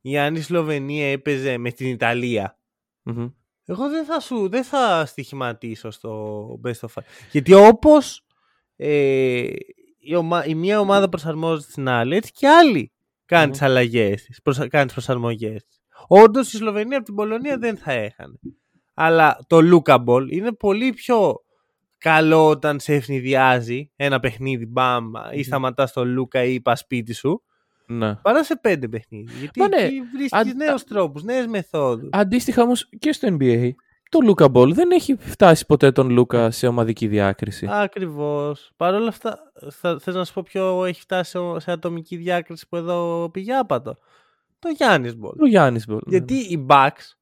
ή αν η Σλοβενία έπαιζε με την Ιταλία, Μμμ. εγώ δεν θα σου δεν θα στοιχηματίσω στο best of 5. Γιατί όπως ε, η, ομα- η μία ομάδα προσαρμόζεται στην άλλη, έτσι και άλλη κάνει Μμμ. τις αλλαγές της, προσα- κάνει τις προσαρμογές της. Όντως η Σλοβενία από την Πολωνία δεν θα έχανε. Αλλά το lookable είναι πολύ πιο καλό όταν σε ευνηδιάζει ένα παιχνίδι μπαμ ή σταματάς το Λούκα ή πας σπίτι σου Ναι. παρά σε πέντε παιχνίδια. Γιατί Μα ναι, εκεί βρίσκεις αν- νέους τρόπους, νέες μεθόδους. Αντίστοιχα όμως και στο NBA, το Luka Ball δεν έχει φτάσει ποτέ τον Λούκα σε ομαδική διάκριση. Ακριβώς. Παρ' όλα αυτά, θα, θες να σου πω ποιο έχει φτάσει σε, σε ατομική διάκριση που εδώ πήγε άπατο; Το Γιάννης Ball. Ο Γιάννης Ball. Γιατί οι Bucks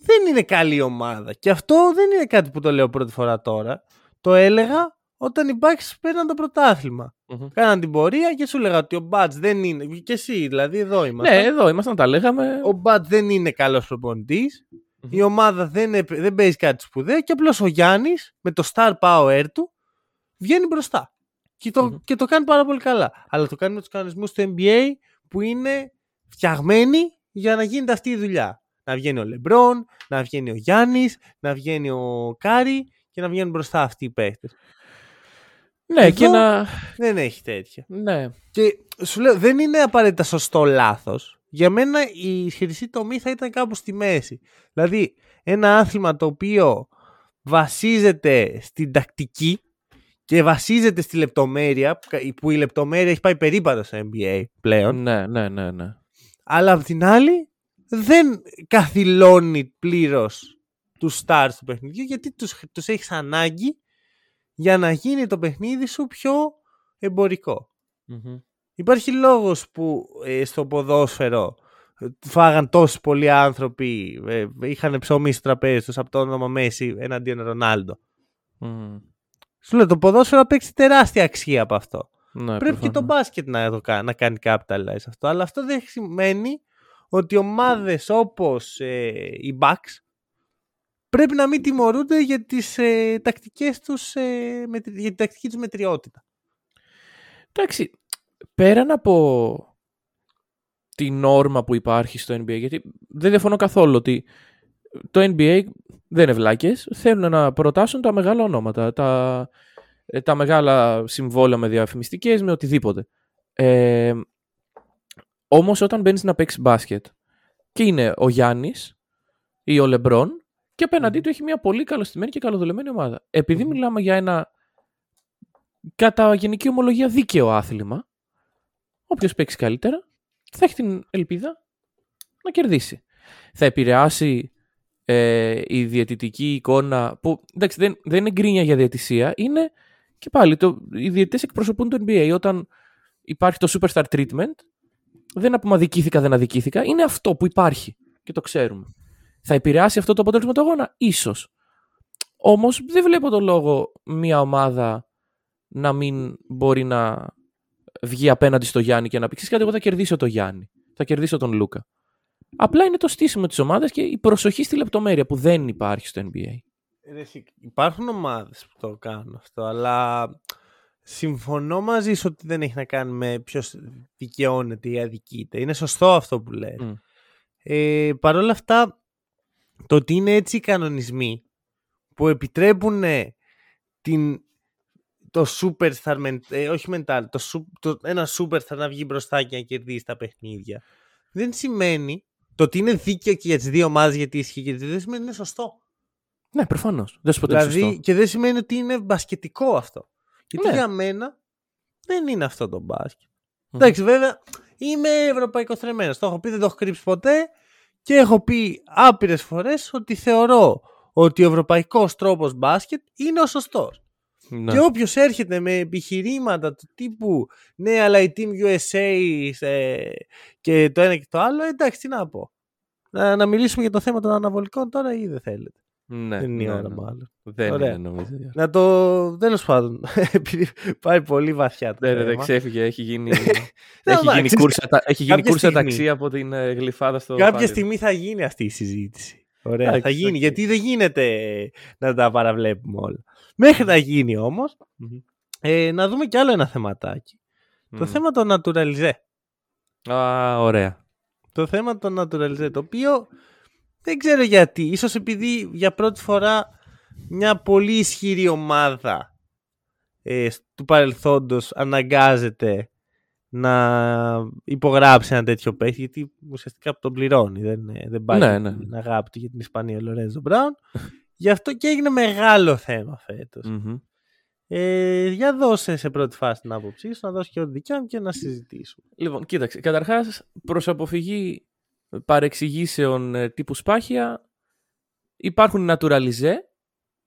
δεν είναι καλή ομάδα. Και αυτό δεν είναι κάτι που το λέω πρώτη φορά τώρα. Το έλεγα όταν οι Bucks παίρναν το πρωτάθλημα. Μμμ. Κάναν την πορεία και σου έλεγα ότι ο Bud δεν είναι. Και εσύ δηλαδή, εδώ είμαστε. Ναι, εδώ ήμασταν, τα λέγαμε. Ο Bud δεν είναι καλός προπονητής. Μμμ. Η ομάδα δεν, επ- δεν παίζει κάτι σπουδαίο και απλώς ο Γιάννης με το star power του βγαίνει μπροστά. Και το, Μμμ. και το κάνει πάρα πολύ καλά. Αλλά το κάνει με τους κανονισμούς του NBA που είναι φτιαγμένοι για να γίνεται αυτή η δουλειά. Να βγαίνει ο Λεμπρόν, να βγαίνει ο Γιάννης, να βγαίνει ο Κάρι και να βγαίνουν μπροστά αυτοί οι παίχτες. Ναι, Εδώ- και να. Δεν έχει τέτοια. Ναι. Και σου λέω, δεν είναι απαραίτητα σωστό λάθος. Για μένα η χρυσή τομή θα ήταν κάπου στη μέση. Δηλαδή, ένα άθλημα το οποίο βασίζεται στην τακτική και βασίζεται στη λεπτομέρεια, που η λεπτομέρεια έχει πάει περίπατο στο NBA πλέον, Ναι, ναι, ναι, ναι. αλλά απ' την άλλη δεν καθυλώνει πλήρως τους stars του παιχνιδιού γιατί τους, τους έχεις ανάγκη για να γίνει το παιχνίδι σου πιο εμπορικό. Μμμ. Υπάρχει λόγος που ε, στο ποδόσφαιρο ε, φάγαν τόσοι πολλοί άνθρωποι, ε, είχαν ψωμί στο τραπέζι τους από το όνομα Μέση εναντίον Ρονάλντο. Μμμ. Σου λέω το ποδόσφαιρο παίξει τεράστια αξία από αυτό. Ναι, Πρέπει και το μπάσκετ να, το, κα- να κάνει capitalize αυτό. Αλλά αυτό δεν σημαίνει ότι ομάδες όπως ε, οι Bucks πρέπει να μην τιμωρούνται για τις ε, τακτικές τους, ε, μετρη- για την τακτική τους μετριότητα. Εντάξει, πέραν από την όρμα που υπάρχει στο NBA, γιατί δεν διαφωνώ καθόλου ότι το NBA δεν είναι βλάκες, θέλουν να προτάσουν τα μεγάλα ονόματα, τα, ε, τα μεγάλα συμβόλαια με διαφημιστικές, με οτιδήποτε. Ε, όμως όταν μπαίνεις να παίξεις μπάσκετ και είναι ο Γιάννης ή ο Λεμπρόν και απέναντί του έχει μια πολύ καλωστημένη και καλοδουλεμένη ομάδα. Επειδή Μμμ. μιλάμε για ένα κατά γενική ομολογία δίκαιο άθλημα, όποιος παίξει καλύτερα θα έχει την ελπίδα να κερδίσει. Θα επηρεάσει ε, η διαιτητική εικόνα που εντάξει, δεν, δεν είναι γκρίνια για διαιτησία, είναι και πάλι το, οι διαιτητές εκπροσωπούν το NBA. Όταν υπάρχει το superstar treatment, δεν είναι αδικήθηκα, δεν αδικήθηκα, είναι αυτό που υπάρχει και το ξέρουμε. Θα επηρεάσει αυτό το αποτέλεσμα του αγώνα, ίσως. Όμως δεν βλέπω το λόγο μια ομάδα να μην μπορεί να βγει απέναντι στο Γιάννη και να πει: «Ξέρεις κάτι, εγώ θα κερδίσω το Γιάννη. Θα κερδίσω τον Λούκα. Απλά είναι το στήσιμο της ομάδας και η προσοχή στη λεπτομέρεια που δεν υπάρχει στο NBA. Ρε, εσύ, Υπάρχουν ομάδες που το κάνουν αυτό, αλλά συμφωνώ μαζί σου ότι δεν έχει να κάνει με ποιος δικαιώνεται ή αδικείται. Είναι σωστό αυτό που λες. Μμ. Ε, Παρ' όλα αυτά, το ότι είναι έτσι οι κανονισμοί που επιτρέπουν την, το superstar, men- ε, όχι mental, το, σου- το, ένα superstar να βγει μπροστά και να κερδίσει τα παιχνίδια, δεν σημαίνει το ότι είναι δίκαιο και για τις δύο ομάδες γιατί ισχύει και για τις δύο, δεν σημαίνει ότι είναι σωστό. Ναι, προφανώς. Δεν σου πω ότι είναι Δηλαδή, σωστό. και δεν σημαίνει ότι είναι μπασκετικό αυτό. Γιατί Ναι. για μένα δεν είναι αυτό το μπάσκετ. Μμμ. Εντάξει, βέβαια, είμαι ευρωπαϊκό θρεμένο. Το έχω πει, δεν το έχω κρύψει ποτέ και έχω πει άπειρες φορές ότι θεωρώ ότι ο ευρωπαϊκός τρόπος μπάσκετ είναι ο σωστός. Ναι. Και όποιος έρχεται με επιχειρήματα του τύπου Ναι, αλλά η Team USA ε, και το ένα και το άλλο, εντάξει, τι να πω. Να, να μιλήσουμε για το θέμα των αναβολικών τώρα ή δεν θέλετε. Ναι, δεν είναι η ναι, ώρα, ναι. μάλλον. Δεν Ωραία. είναι, νομίζω. Να το. Τέλος πάντων. Επειδή πάει πολύ βαθιά το Ναι, ναι, θέμα. ναι, ξέφυγε. Έχει γίνει, Ναι, έχει μα, γίνει ξέρεις, κούρσα, τα- έχει γίνει κάποια κούρσα στιγμή- ταξί από την ε, γλυφάδα στο Κάποια πάλι. στιγμή θα γίνει αυτή η συζήτηση. Ωραία, Εντάξει, θα γίνει. οκ. Γιατί δεν γίνεται να τα παραβλέπουμε όλα. Μέχρι να γίνει όμως, Μμμ. ε, να δούμε κι άλλο ένα θεματάκι. Το Μμ. θέμα των naturalize. Α, ωραία. Το θέμα των naturalize, το οποίο δεν ξέρω γιατί. Ίσως επειδή για πρώτη φορά μια πολύ ισχυρή ομάδα ε, του παρελθόντος αναγκάζεται να υπογράψει ένα τέτοιο παίχτη γιατί ουσιαστικά τον πληρώνει δεν, είναι- δεν πάει Ναι, για ναι. την αγάπη του για την Ισπανία ο Λορέντζο Μπράουν γι' αυτό και έγινε μεγάλο θέμα φέτος Μμμ. ε, για δώσε σε πρώτη φάση την άποψή σου να δώσει και ό,τι δικιά μου και να συζητήσουμε Λοιπόν, κοίταξε. Καταρχάς, προς αποφυγή παρεξηγήσεων ε, τύπου σπάχια, υπάρχουν οι naturalize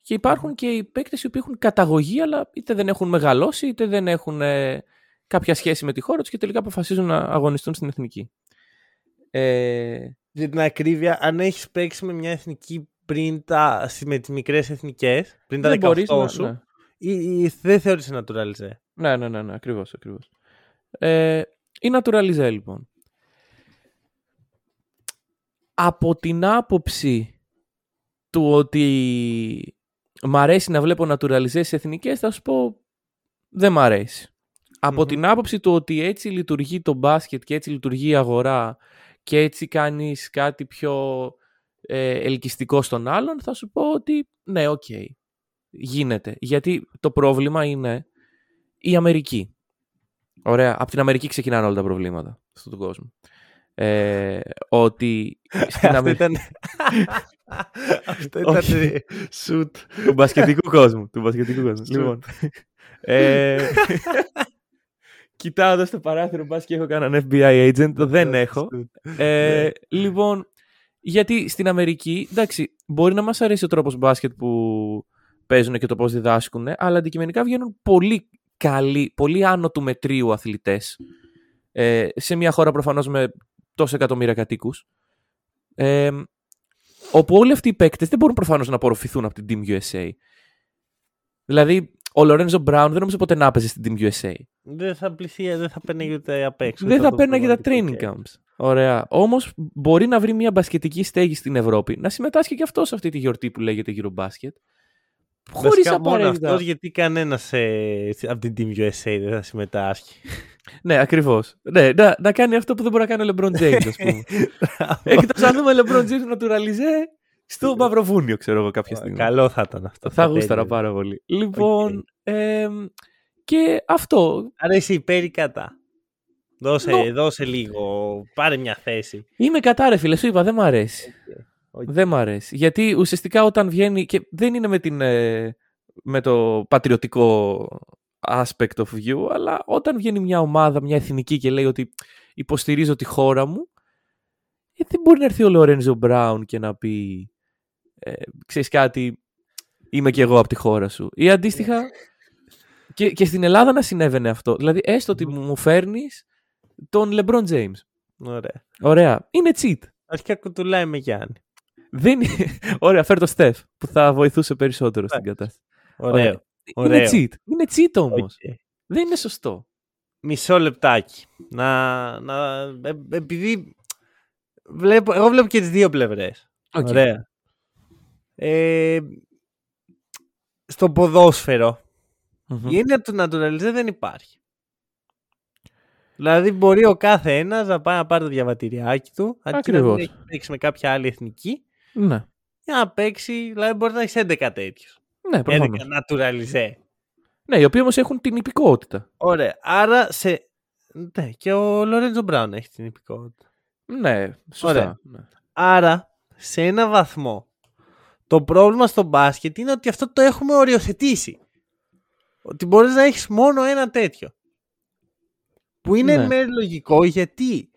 και υπάρχουν και οι παίκτες οι οποίοι έχουν καταγωγή, αλλά είτε δεν έχουν μεγαλώσει, είτε δεν έχουν ε, κάποια σχέση με τη χώρα τους και τελικά αποφασίζουν να αγωνιστούν στην εθνική. Ε, για την ακρίβεια αν έχεις παίξει με μια εθνική πριν τα, με τις μικρές εθνικές πριν τα δεν 18 μπορείς να- σου ναι. ή, ή δεν θεωρείς naturalize Ναι, ναι, ναι, ναι, ακριβώς, ακριβώς. Ε, η Naturalize, λοιπόν. Από την άποψη του ότι μ' αρέσει να βλέπω Naturalize σε εθνικές, θα σου πω δεν μ' αρέσει. Από Μμμ. την άποψη του ότι έτσι λειτουργεί το μπάσκετ και έτσι λειτουργεί η αγορά και έτσι κάνεις κάτι πιο ε, ελκυστικό στον άλλον, θα σου πω ότι ναι, οκ, γίνεται. Γιατί το πρόβλημα είναι η Αμερική. Ωραία. Από την Αμερική ξεκινάνε όλα τα προβλήματα στον κόσμο. Ε, ότι στην Αυτό Αμερική. ήταν. Αυτό ήταν. Όχι. Σουτ. του μπασκετικού κόσμου. Του μπασκετικού κόσμου. Σουτ. λοιπόν. ε, Κοιτάω εδώ στο παράθυρο, μπας και έχω κανέναν FBI agent. Δεν έχω. Ε, λοιπόν, γιατί στην Αμερική, εντάξει, μπορεί να μας αρέσει ο τρόπος μπάσκετ που παίζουν και το πώς διδάσκουν, αλλά αντικειμενικά βγαίνουν πολύ καλοί, πολύ άνω του μετρίου αθλητές ε, σε μια χώρα προφανώς με τόσα εκατομμύρια κατοίκους. Ε, όπου όλοι αυτοί οι παίκτες δεν μπορούν προφανώς να απορροφηθούν από την Team USA. Δηλαδή, ο Λορέντζο Μπράουν δεν νομίζω ποτέ να έπαιζε στην Team USA. Δεν θα πλησία, δεν θα παίρνει ούτε απ' έξω. Δεν θα το παίρνει τα πραγματικό training κέντρο. camps. Ωραία. Όμως μπορεί να βρει μια μπασκετική στέγη στην Ευρώπη, να συμμετάσχει και αυτός σε αυτή τη γιορτή που λέγεται Eurobasket. Χωρίς Βασικά μόνο απαραίτητα. αυτός, γιατί κανένας από την Team USA δεν θα συμμετάσχει. Ναι, ακριβώς. Ναι, να, να κάνει αυτό που δεν μπορεί να κάνει ο LeBron James, ας πούμε. Εκτός αν δούμε LeBron James naturalize στο Μαυροβούνιο, ξέρω εγώ κάποια στιγμή. Καλό θα ήταν αυτό. Θα γούσταρα τέλειωνε. πάρα πολύ. Λοιπόν, εμ, και αυτό. Άρα είσαι υπέρ ή κατά; Δώσε, Νο- δώσε λίγο, πάρε μια θέση. Είμαι κατά ρε φίλε, σου είπα, δεν μ' αρέσει. Οκ. Δεν μ' αρέσει. Γιατί ουσιαστικά όταν βγαίνει. και δεν είναι με, την, ε, με το πατριωτικό aspect of view, αλλά όταν βγαίνει μια ομάδα, μια εθνική και λέει ότι υποστηρίζω τη χώρα μου, ε, δεν μπορεί να έρθει ο Λορέντζο Μπράουν και να πει ε, ξέρεις κάτι, είμαι κι εγώ από τη χώρα σου. Ή αντίστοιχα, και, και στην Ελλάδα να συνέβαινε αυτό. Δηλαδή, έστω ότι μου φέρνεις τον LeBron James. Ωραία. Ωραία. Είναι cheat. Αρχικά κουτουλάει με Γιάννη. Δεν... είναι- Ωραία, φέρ' το Στεφ που θα βοηθούσε περισσότερο στην κατάσταση. Ωραίο. Είναι Ωραίο. cheat. Είναι cheat όμως. Οκ. Δεν είναι σωστό. Μισό λεπτάκι. Να, να, ε, επειδή βλέπω, εγώ βλέπω και τις δύο πλευρές. Οκ. Ωραία. Ε, στο ποδόσφαιρο Μμμ. η έννοια του naturalize δεν υπάρχει. Δηλαδή μπορεί ο κάθε ένας να πάει να πάρει το διαβατηριάκι του αντί να μην Ακριβώς. έχει παίξει με κάποια άλλη εθνική Ναι. για να παίξει, δηλαδή μπορεί να έχει 11 τέτοιους. Ναι, 11 προφανώς. naturalize. Ναι, οι οποίοι όμως έχουν την υπηκότητα. Ωραία. Άρα σε... Ναι, και ο Λορέντζο Μπράουν έχει την υπηκότητα. Ναι, σωστά. Ωραία. Ναι. Άρα, σε ένα βαθμό, το πρόβλημα στο μπάσκετ είναι ότι αυτό το έχουμε οριοθετήσει. Ότι μπορείς να έχεις μόνο ένα τέτοιο. Που είναι Ναι. εν μέρει λογικό γιατί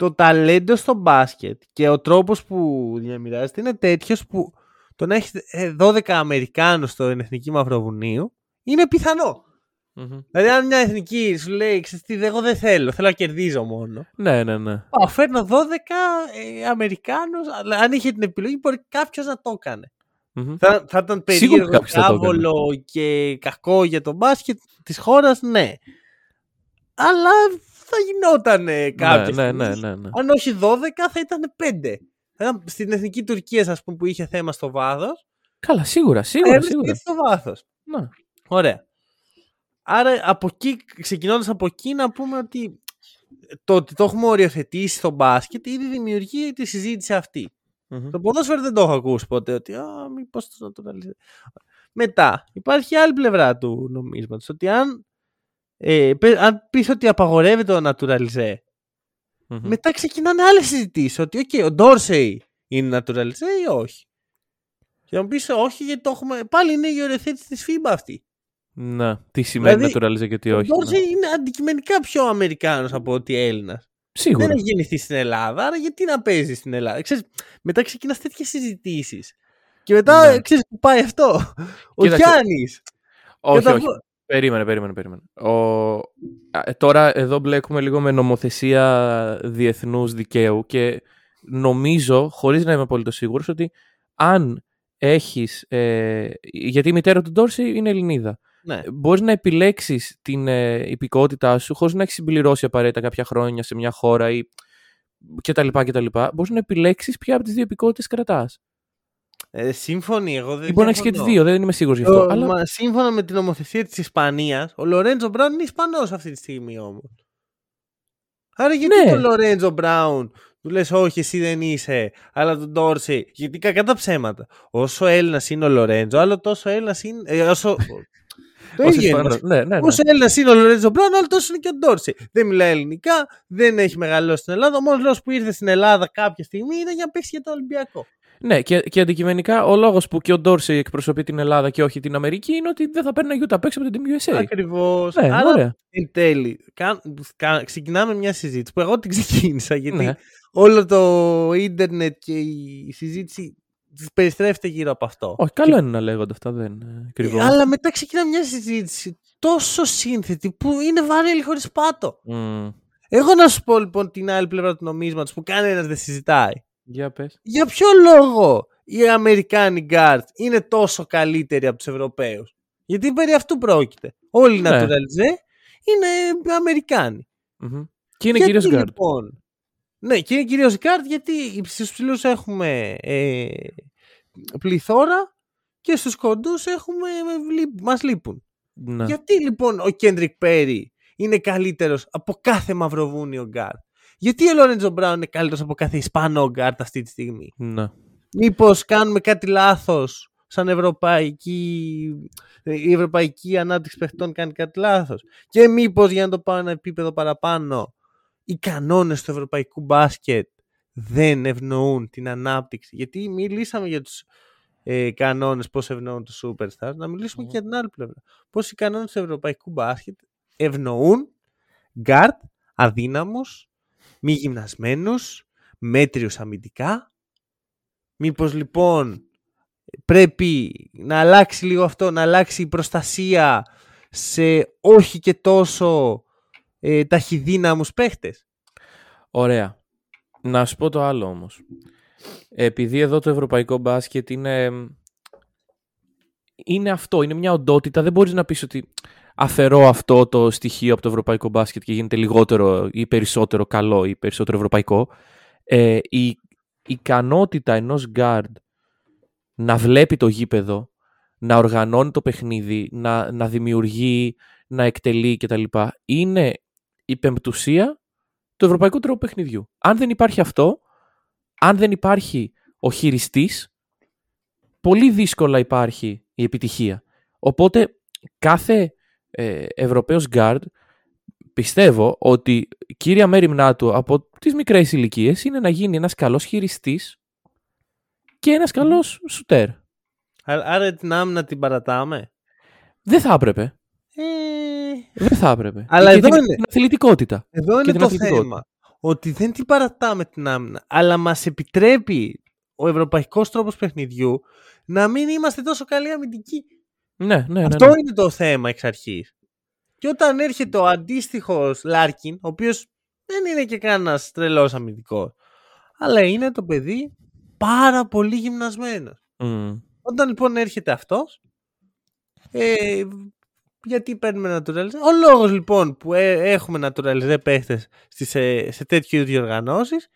το ταλέντο στο μπάσκετ και ο τρόπος που διαμοιράζεται είναι τέτοιος που το να έχεις ε, 12 Αμερικάνους στο Εθνική Μαυροβουνίου είναι πιθανό. Μμμ. Δηλαδή αν μια εθνική σου λέει «Ξέρεις τι, εγώ δεν θέλω, θέλω να κερδίζω μόνο. ναι, ναι, ναι. Α, φέρνω 12 ε, Αμερικάνους, αλλά αν είχε την επιλογή μπορεί κάποιος να το έκανε. Μμμ. Θα, θα ήταν Σίγουρα περίεργο, κάποιος θα το έκανε. κάβολο και κακό για το μπάσκετ της χώρας, ναι. Αλλά θα γινόταν κάποια ναι, ναι, στιγμή. ναι, ναι, ναι. Αν όχι 12 θα ήταν 5. Θα ήταν στην εθνική Τουρκία, ας πούμε, που είχε θέμα στο βάθος, Καλά, σίγουρα, σίγουρα, έβρισκε σίγουρα. στο βάθος. Ναι. Ωραία. Άρα από εκεί, ξεκινώντας από εκεί να πούμε ότι το ότι το έχουμε οριοθετήσει στο μπάσκετ ήδη δημιουργεί τη συζήτηση αυτή. Μμμ. Το ποδόσφαιρο δεν το έχω ακούσει ποτέ ότι α, μήπως το naturalize. Μετά υπάρχει άλλη πλευρά του νομίσματος ότι αν, ε, πε- αν πεις ότι απαγορεύεται το naturalize Μμμ. μετά ξεκινάνε άλλες συζητήσεις ότι okay, ο Ντόρσεϊ είναι naturalize ή όχι. Και να μου πεις όχι γιατί το έχουμε, πάλι είναι η οριοθέτηση της FIBA αυτή. Ναι. Τι σημαίνει Δηλαδή, naturalize και τι Ο όχι. ναι. Ντόρσεϊ είναι αντικειμενικά πιο Αμερικάνος από ότι Έλληνας. Σίγουρα. Δεν έχει γεννηθεί στην Ελλάδα, άρα γιατί να παίζει στην Ελλάδα; Ξέρεις, μετά ξεκινάς τέτοιες συζητήσεις. Και μετά Ναι. ξέρεις που πάει αυτό; Ο Κοίταξε, Γιάννης. Όχι, όχι. Περίμενε, περίμενε, περίμενε. Ο... α, ε, Τώρα εδώ μπλέκουμε λίγο με νομοθεσία διεθνούς δικαίου και νομίζω, χωρίς να είμαι απολύτως σίγουρος, ότι αν έχεις... Ε, γιατί η μητέρα του Ντόρση είναι Ελληνίδα. Ναι. Μπορείς να επιλέξεις την ε, υπηκότητά σου χωρίς να έχεις συμπληρώσει απαραίτητα κάποια χρόνια σε μια χώρα ή και τα λοιπά και τα λοιπά. Μπορείς να επιλέξεις ποια από τις δύο υπηκότητες κρατάς. Ε, σύμφωνοι, εγώ δεν Ή μπορεί να έχεις και τις δύο, δεν είμαι σίγουρος γι' αυτό. Ο- αλλά... μα, σύμφωνα με την νομοθεσία της Ισπανίας, ο Λορέντζο Μπράουν είναι Ισπανός αυτή τη στιγμή όμως. Άρα γιατί Ναι. τον Λορέντζο Μπράουν του λες όχι εσύ δεν είσαι, αλλά τον Ντόρσεϊ. Γιατί κακά τα ψέματα. Όσο Έλληνας είναι ο Λορέντζο, άλλο τόσο Έλληνας είναι. Ε, όσο... το ως ίδιο είναι. Ισπανός. Ναι, ναι, ναι. Όσο Έλληνας είναι ο Λορέντζο Μπράουν, άλλο τόσο είναι και ο Ντόρσεϊ. Δεν μιλάει ελληνικά, δεν έχει μεγαλώσει στην Ελλάδα. Ο μόνος λόγος που ήρθε στην Ελλάδα κάποια στιγμή ήταν για να παίξει για το Ολυμπιακό. Ναι, και, και αντικειμενικά ο λόγος που και ο Ντόρσεϊ εκπροσωπεί την Ελλάδα και όχι την Αμερική είναι ότι δεν θα παίρνει ούτε απ' έξω από την Team USA. Ακριβώς. Ναι, Άρα ωραία. εν τέλει, κα, κα- ξεκινάμε μια συζήτηση που εγώ την ξεκίνησα γιατί Ναι. όλο το ίντερνετ και η συζήτηση περιστρέφεται γύρω από αυτό. Όχι, καλό είναι να λέγονται αυτά, δεν είναι κρυβό. Ε, Αλλά μετά ξεκινά μια συζήτηση τόσο σύνθετη που είναι βαρέλι χωρίς πάτο. Μμμ. Εγώ να σου πω λοιπόν την άλλη πλευρά του νομίσματος που κανένας δεν συζητάει. Για πες. Για ποιο λόγο οι Αμερικάνοι guards είναι τόσο καλύτεροι από τους Ευρωπαίους; Γιατί περί αυτού πρόκειται. Όλοι οι Ναι. naturalize είναι Αμερικάνοι. Μμμ. Και είναι Γιατί, κυρίως guard. Λοιπόν, ναι, και είναι κυρίως guard γιατί στους ψηλούς έχουμε ε, πληθώρα και στους κοντούς έχουμε, λείπ- μας λείπουν. Ναι. Γιατί λοιπόν ο Κέντρικ Πέρι είναι καλύτερος από κάθε μαυροβούνιο guard; Γιατί ο Λόρεντζο Μπράουν είναι καλύτερος από κάθε Ισπανό guard αυτή τη στιγμή; Ναι. Μήπως κάνουμε κάτι λάθος σαν ευρωπαϊκή, η ευρωπαϊκή ανάπτυξη παιχτών κάνει κάτι λάθος; Και μήπως για να το πάω ένα επίπεδο παραπάνω, οι κανόνες του ευρωπαϊκού μπάσκετ δεν ευνοούν την ανάπτυξη; Γιατί μιλήσαμε για τους ε, κανόνες πώς ευνοούν τους superstars, να μιλήσουμε και για την άλλη πλευρά. Πώς οι κανόνες του ευρωπαϊκού μπάσκετ ευνοούν guard, αδύναμους, μη γυμνασμένους, μέτριους αμυντικά. Μήπως λοιπόν πρέπει να αλλάξει λίγο αυτό, να αλλάξει η προστασία σε όχι και τόσο ε, ταχυδύναμους παίχτες; Ωραία. Να σου πω το άλλο όμως. Επειδή εδώ το ευρωπαϊκό μπάσκετ είναι... Είναι αυτό, είναι μια οντότητα. Δεν μπορείς να πεις ότι αφαιρώ αυτό το στοιχείο από το ευρωπαϊκό μπάσκετ και γίνεται λιγότερο ή περισσότερο καλό ή περισσότερο ευρωπαϊκό. Ε, η η ικανότητα ενός guard να βλέπει το γήπεδο, να οργανώνει το παιχνίδι, να, να δημιουργεί, να εκτελεί κτλ. Είναι η πεμπτουσία του ευρωπαϊκού τρόπου παιχνιδιού. Αν δεν υπάρχει αυτό, αν δεν υπάρχει ο χειριστής, πολύ δύσκολα υπάρχει η επιτυχία. Οπότε κάθε ε, Ευρωπαίος guard πιστεύω ότι κύρια μέρημνά του από τις μικρές ηλικίες είναι να γίνει ένας καλός χειριστής και ένας καλός σουτέρ. Άρα άρα την άμυνα την παρατάμε; Δεν θα έπρεπε. Ε, Δεν θα έπρεπε. Αλλά Και εδώ την, είναι. την αθλητικότητα. Εδώ Και είναι την το αθλητικότητα. θέμα. Ότι δεν την παρατάμε την άμυνα, αλλά μας επιτρέπει ο ευρωπαϊκός τρόπος παιχνιδιού να μην είμαστε τόσο καλοί αμυντικοί. Ναι, ναι, ναι. Αυτό ναι. είναι το θέμα εξ αρχής. Και όταν έρχεται ο αντίστοιχος Λάρκιν, ο οποίος δεν είναι και κανένας τρελός αμυντικός, αλλά είναι το παιδί πάρα πολύ γυμνασμένος. Μμ. Όταν λοιπόν έρχεται αυτός, ε, γιατί παίρνουμε naturalize. Ο λόγος λοιπόν που ε, έχουμε naturalize παίχτες στις, ε, σε τέτοιου είδους διοργανώσεις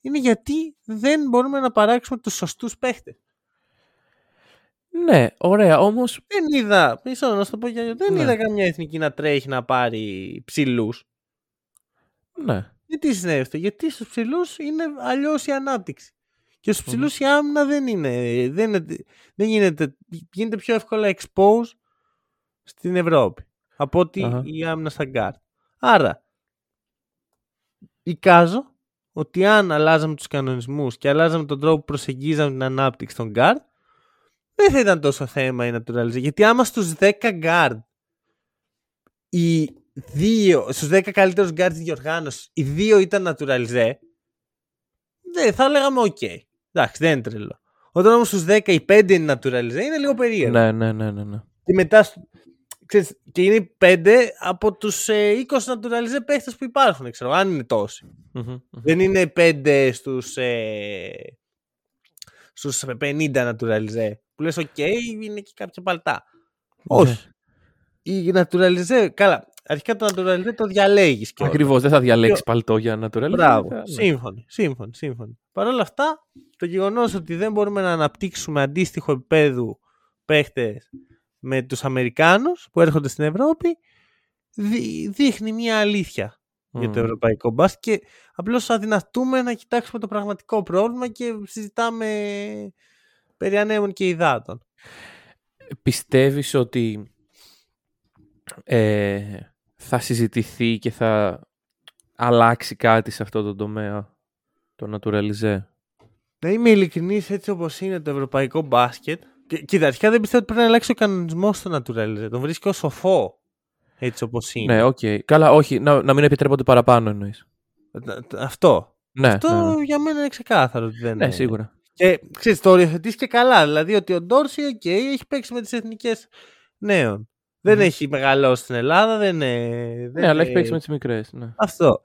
είναι γιατί δεν μπορούμε να παράξουμε τους σωστούς παίχτες. Ναι, ωραία, όμως Δεν είδα, μισό να σου το πω για δεν Ναι. είδα καμιά εθνική να τρέχει να πάρει ψηλούς. ναι. Γιατί συνέβη αυτό, γιατί στους ψηλούς είναι αλλιώς η ανάπτυξη. Και στους Μμμ. ψηλούς η άμυνα δεν είναι, δεν είναι, δεν γίνεται, γίνεται πιο εύκολα expose στην Ευρώπη από ότι Αχα. η άμυνα στα guard. Άρα, εικάζω ότι αν αλλάζαμε τους κανονισμούς και αλλάζαμε τον τρόπο που προσεγγίζαμε την ανάπτυξη των guard, δεν θα ήταν τόσο θέμα η naturalize. Γιατί άμα στους 10 guard οι δύο, στους 10 καλύτερους guard της διοργάνωσης, οι δύο ήταν naturalize, δεν θα λέγαμε οκ. Εντάξει, δεν είναι τρελό. Όταν όμως στους 10 οι 5 είναι naturalize, είναι λίγο περίεργο. Ναι, ναι, ναι, ναι, ναι. Και μετά, στο- ξέρεις, και είναι οι 5 από τους ε, 20 naturalize παίχτες που υπάρχουν, ξέρω, αν είναι τόσοι. Μμμ, μμμ. Δεν είναι 5 στους, ε, στους 50 naturalize. Που λες, οκ, είναι και κάποια παλτά. Όχι. Η naturalize, καλά, αρχικά το naturalize το διαλέγεις κιόλας. Ακριβώς, δεν θα διαλέξεις παλτό για να του Μπράβο. Ναι. Σύμφωνοι, σύμφωνοι, σύμφωνοι. Παρ' όλα αυτά, το γεγονός ότι δεν μπορούμε να αναπτύξουμε αντίστοιχο επίπεδο παίχτες με τους Αμερικάνους που έρχονται στην Ευρώπη δει- δείχνει μια αλήθεια για το Μμ. ευρωπαϊκό μπάσκετ και απλώς αδυνατούμε να κοιτάξουμε το πραγματικό πρόβλημα και συζητάμε περί ανέμων και υδάτων. Πιστεύεις ότι ε, θα συζητηθεί και θα αλλάξει κάτι σε αυτό το τομέα το naturalize. Να είμαι ειλικρινής έτσι όπως είναι το ευρωπαϊκό μπάσκετ και, κοίτα, αρχικά δεν πιστεύω ότι πρέπει να αλλάξει ο κανονισμός στο naturalize. Τον βρίσκω σοφό έτσι όπως είναι. Ναι, οκ. Καλά, όχι, να, να μην επιτρέπονται παραπάνω εννοείς. Αυτό. Ναι, Αυτό ναι, ναι. για μένα είναι ξεκάθαρο ότι δεν Ναι, είναι. σίγουρα. Και ξέρεις, το οριοθετείς και καλά. Δηλαδή ότι ο Ντόρση, οκ, έχει παίξει με τις εθνικές νέων. Δεν Μμμ. έχει μεγαλώσει στην Ελλάδα, δεν είναι... δεν Ναι, αλλά έχει είναι- παίξει με τις μικρές. Ναι. Αυτό.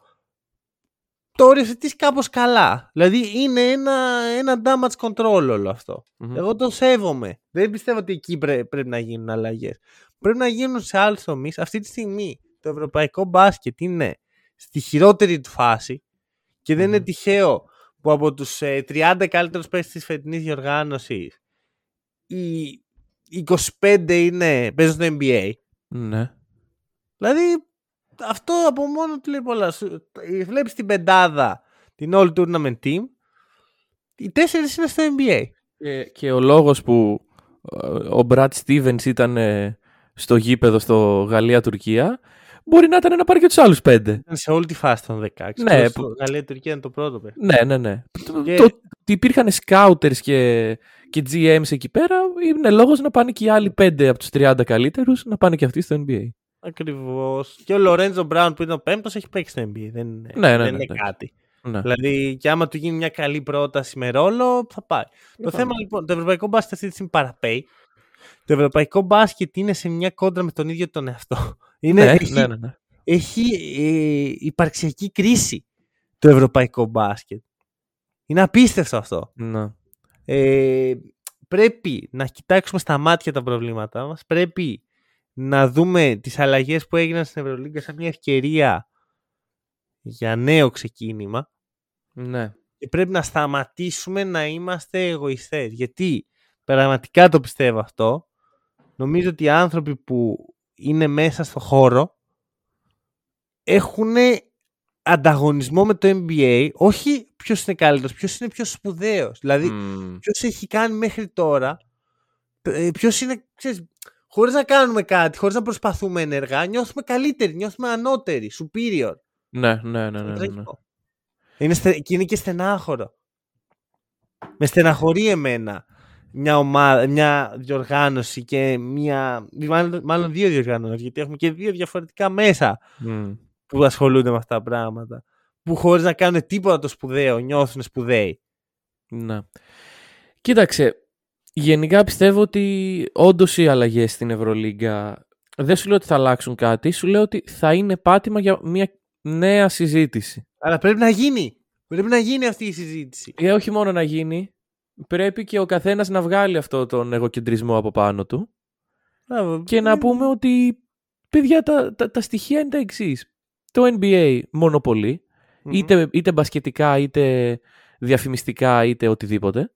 το οριοθετείς κάπως καλά. Δηλαδή είναι ένα, ένα damage control όλο αυτό. Μμμ. Εγώ το σέβομαι. Δεν πιστεύω ότι εκεί πρέ- πρέπει να γίνουν αλλαγές. Πρέπει να γίνουν σε άλλους τομείς. Αυτή τη στιγμή το ευρωπαϊκό μπάσκετ είναι στη χειρότερη του φάση και δεν είναι Μμμ. τυχαίο που από τους 30 καλύτερους παίκτες της φετινής διοργάνωσης οι 25 είναι, παίζουν στο NBA. Ναι. Δηλαδή αυτό από μόνο του λέει πολλά. Σου- Βλέπεις την πεντάδα, την All Tournament Team, οι τέσσερις είναι στο NBA. Και, και ο λόγος που ε, ο Brad Stevens ήταν ε, στο γήπεδο στο Γαλλία-Τουρκία μπορεί να ήταν να πάρει και τους άλλους πέντε. Ήταν σε όλη τη φάση των 16. Ναι, Ναι, που- Γαλλία-Τουρκία είναι το πρώτο παιχνίδι. Ναι, ναι, ναι. Και- Το ότι υπήρχαν scouters και, και GMs εκεί πέρα είναι λόγος να πάνε και οι άλλοι πέντε από τους 30 καλύτερους να πάνε και αυτοί στο NBA. Ακριβώς. Και ο Λορέντζο Μπράουν που είναι ο πέμπτος έχει παίξει στο NBA. Δεν, είναι- Ναι, ναι, δεν ναι, είναι εντάξει. κάτι. Ναι. Δηλαδή, και άμα του γίνει μια καλή πρόταση με ρόλο, θα πάει. Το θέμα λοιπόν, το ευρωπαϊκό μπάσκετ αυτή τη στιγμή παραπέει. Το ευρωπαϊκό μπάσκετ είναι σε μια κόντρα με τον ίδιο τον εαυτό. Είναι, Ναι, έχει, ναι, ναι, ναι. έχει ε, υπαρξιακή κρίση το ευρωπαϊκό μπάσκετ. Είναι απίστευτο αυτό. Ναι. Ε, πρέπει να κοιτάξουμε στα μάτια τα προβλήματά μας. Πρέπει να δούμε τις αλλαγές που έγιναν στην Ευρωλίγκα σαν μια ευκαιρία για νέο ξεκίνημα ναι. και πρέπει να σταματήσουμε να είμαστε εγωιστές. Γιατί πραγματικά το πιστεύω αυτό. Νομίζω ότι οι άνθρωποι που είναι μέσα στο χώρο έχουν ανταγωνισμό με το NBA, όχι ποιος είναι καλύτερος, ποιος είναι πιο σπουδαίος. Δηλαδή, Μμμ. ποιος έχει κάνει μέχρι τώρα, ε, ποιος είναι, ξέρεις, χωρίς να κάνουμε κάτι, χωρίς να προσπαθούμε ενεργά, νιώθουμε καλύτεροι, νιώθουμε ανώτεροι, superior. Ναι, ναι, ναι, ναι, ναι, ναι. Τραγικό. Είναι, στε, και είναι και στενάχωρο. Με στεναχωρεί εμένα μια ομάδα, μια διοργάνωση και μια. Μάλλον, μάλλον δύο διοργανώσεις, γιατί έχουμε και δύο διαφορετικά μέσα Μμ. που ασχολούνται με αυτά τα πράγματα. Που χωρίς να κάνουν τίποτα το σπουδαίο, νιώθουν σπουδαίοι. Ναι. Κοίταξε, γενικά πιστεύω ότι όντως οι αλλαγές στην Ευρωλίγκα δεν σου λέω ότι θα αλλάξουν κάτι, σου λέω ότι θα είναι πάτημα για μια νέα συζήτηση. Αλλά πρέπει να γίνει. Πρέπει να γίνει αυτή η συζήτηση. Και όχι μόνο να γίνει, πρέπει και ο καθένας να βγάλει αυτό τον εγωκεντρισμό από πάνω του Μπράβο. και να Ε, πούμε ότι, παιδιά, τα, τα, τα στοιχεία είναι τα εξής. Το NBA μονοπολεί, μμμ. είτε, είτε μπασκετικά, είτε διαφημιστικά, είτε οτιδήποτε.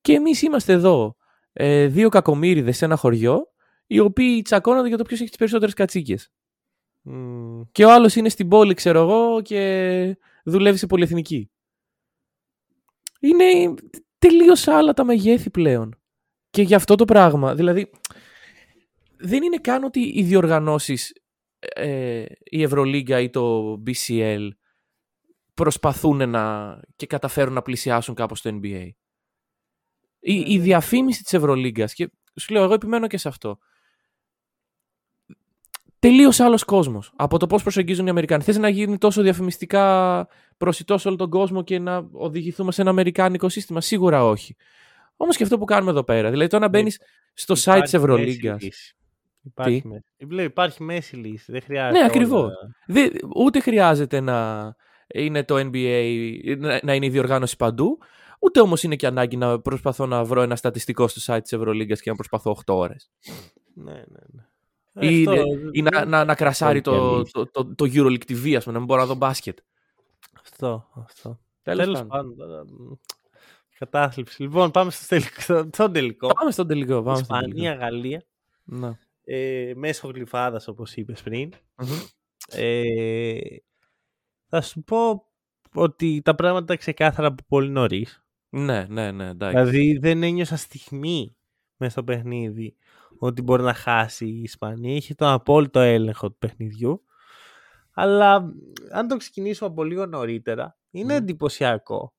Και εμείς είμαστε εδώ, ε, δύο κακομύριδες σε ένα χωριό, οι οποίοι τσακώνονται για το ποιος έχει τις περισσότερες κατσίκες. Μμ. Και ο άλλος είναι στην πόλη, ξέρω εγώ, και δουλεύει σε πολυεθνική. Είναι τελείως άλλα τα μεγέθη πλέον. Και για αυτό το πράγμα, δηλαδή, δεν είναι καν ότι οι διοργανώσεις, ε, η Ευρωλίγκα ή το BCL, προσπαθούν να και καταφέρουν να πλησιάσουν κάπως το NBA. Η, η Ναι. διαφήμιση της Ευρωλίγκας, και σου λέω, εγώ επιμένω και σε αυτό, τελείως άλλος κόσμος από το πώς προσεγγίζουν οι Αμερικάνοι. Θες να γίνει τόσο διαφημιστικά προσιτό σε όλο τον κόσμο και να οδηγηθούμε σε ένα Αμερικάνικο σύστημα. Σίγουρα όχι. Όμως και αυτό που κάνουμε εδώ πέρα. Δηλαδή, το να μπαίνεις στο site Υπάρχει τη Ευρωλίγκας. μέση λύση. Υπάρχει, Τι; μέση. Λέω, υπάρχει μέση λύση. Δεν χρειάζεται. Ναι, όλα- ακριβώς. Ούτε χρειάζεται να είναι το NBA, να- να είναι η διοργάνωση παντού. Ούτε όμως είναι και ανάγκη να προσπαθώ να βρω ένα στατιστικό στο site της Ευρωλίγκας και να προσπαθώ 8 ώρες. Ναι, ναι, ναι. Ή, Αυτό, ή να, δεν- να, να κρασάρει Πολύ το, καλή. το, το, το EuroLeague TV, ας πούμε, να μην μπορώ να δω μπάσκετ. Αυτό, αυτό. Τέλος Τέλος πάντων. πάντων. τώρα, μ, Κατάθλιψη. Λοιπόν, πάμε στο τελικό. στο- Στον τελικό. Πάμε στον τελικό. Πάμε στον τελικό. Ισπανία, Γαλλία. Ναι. Ε, μέσω γλυφάδας όπως είπες πριν. Μμμ. Ε, θα σου πω ότι τα πράγματα ήταν ξεκάθαρα από πολύ νωρίς. Ναι, ναι, ναι, εντάξει. Δηλαδή δεν ένιωσα στιγμή μέσα στο παιχνίδι ότι μπορεί να χάσει η Ισπανία. Είχε τον απόλυτο έλεγχο του παιχνιδιού. Αλλά αν το ξεκινήσουμε από λίγο νωρίτερα, είναι Μμ. εντυπωσιακό.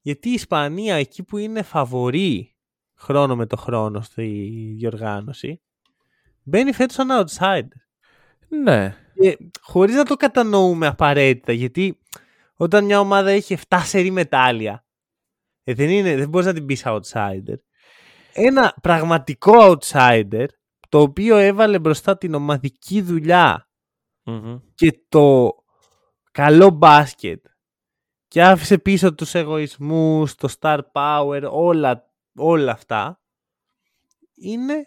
Γιατί η Ισπανία εκεί που είναι φαβορή χρόνο με το χρόνο στη διοργάνωση, μπαίνει φέτος σαν outsider. Ναι. Και χωρίς να το κατανοούμε απαραίτητα, γιατί όταν μια ομάδα έχει 7 σερή μετάλλια, ε, δεν, είναι, δεν μπορείς να την πεις outsider. Ένα πραγματικό outsider, το οποίο έβαλε μπροστά την ομαδική δουλειά Μμμ. και το καλό μπάσκετ και άφησε πίσω τους εγωισμούς, το star power, όλα, όλα αυτά, είναι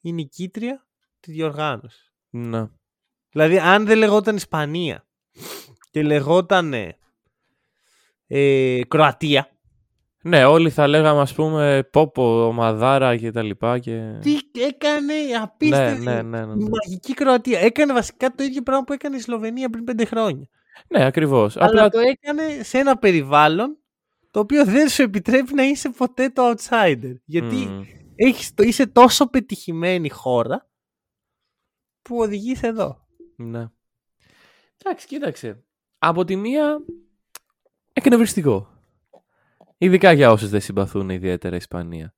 η νικήτρια της διοργάνωσης. Ναι. Δηλαδή, αν δεν λεγόταν Ισπανία και λεγόταν ε, Κροατία, Ναι, όλοι θα λέγαμε ας πούμε Πόπο, Μαδάρα και τα λοιπά και... τι έκανε απίστευτη Ναι, ναι, ναι, ναι, ναι. η μαγική Κροατία. Έκανε βασικά το ίδιο πράγμα που έκανε η Σλοβενία πριν πέντε χρόνια. Ναι, ακριβώς. Αλλά Απλά το έκανε σε ένα περιβάλλον το οποίο δεν σου επιτρέπει να είσαι ποτέ το outsider. Γιατί Μμμ. έχεις, το, είσαι τόσο πετυχημένη χώρα που οδηγείς εδώ. Ναι. Εντάξει, κοίταξε. Από τη μία, εκνευριστικό. Ειδικά για όσους δεν συμπαθούν ιδιαίτερα η Ισπανία.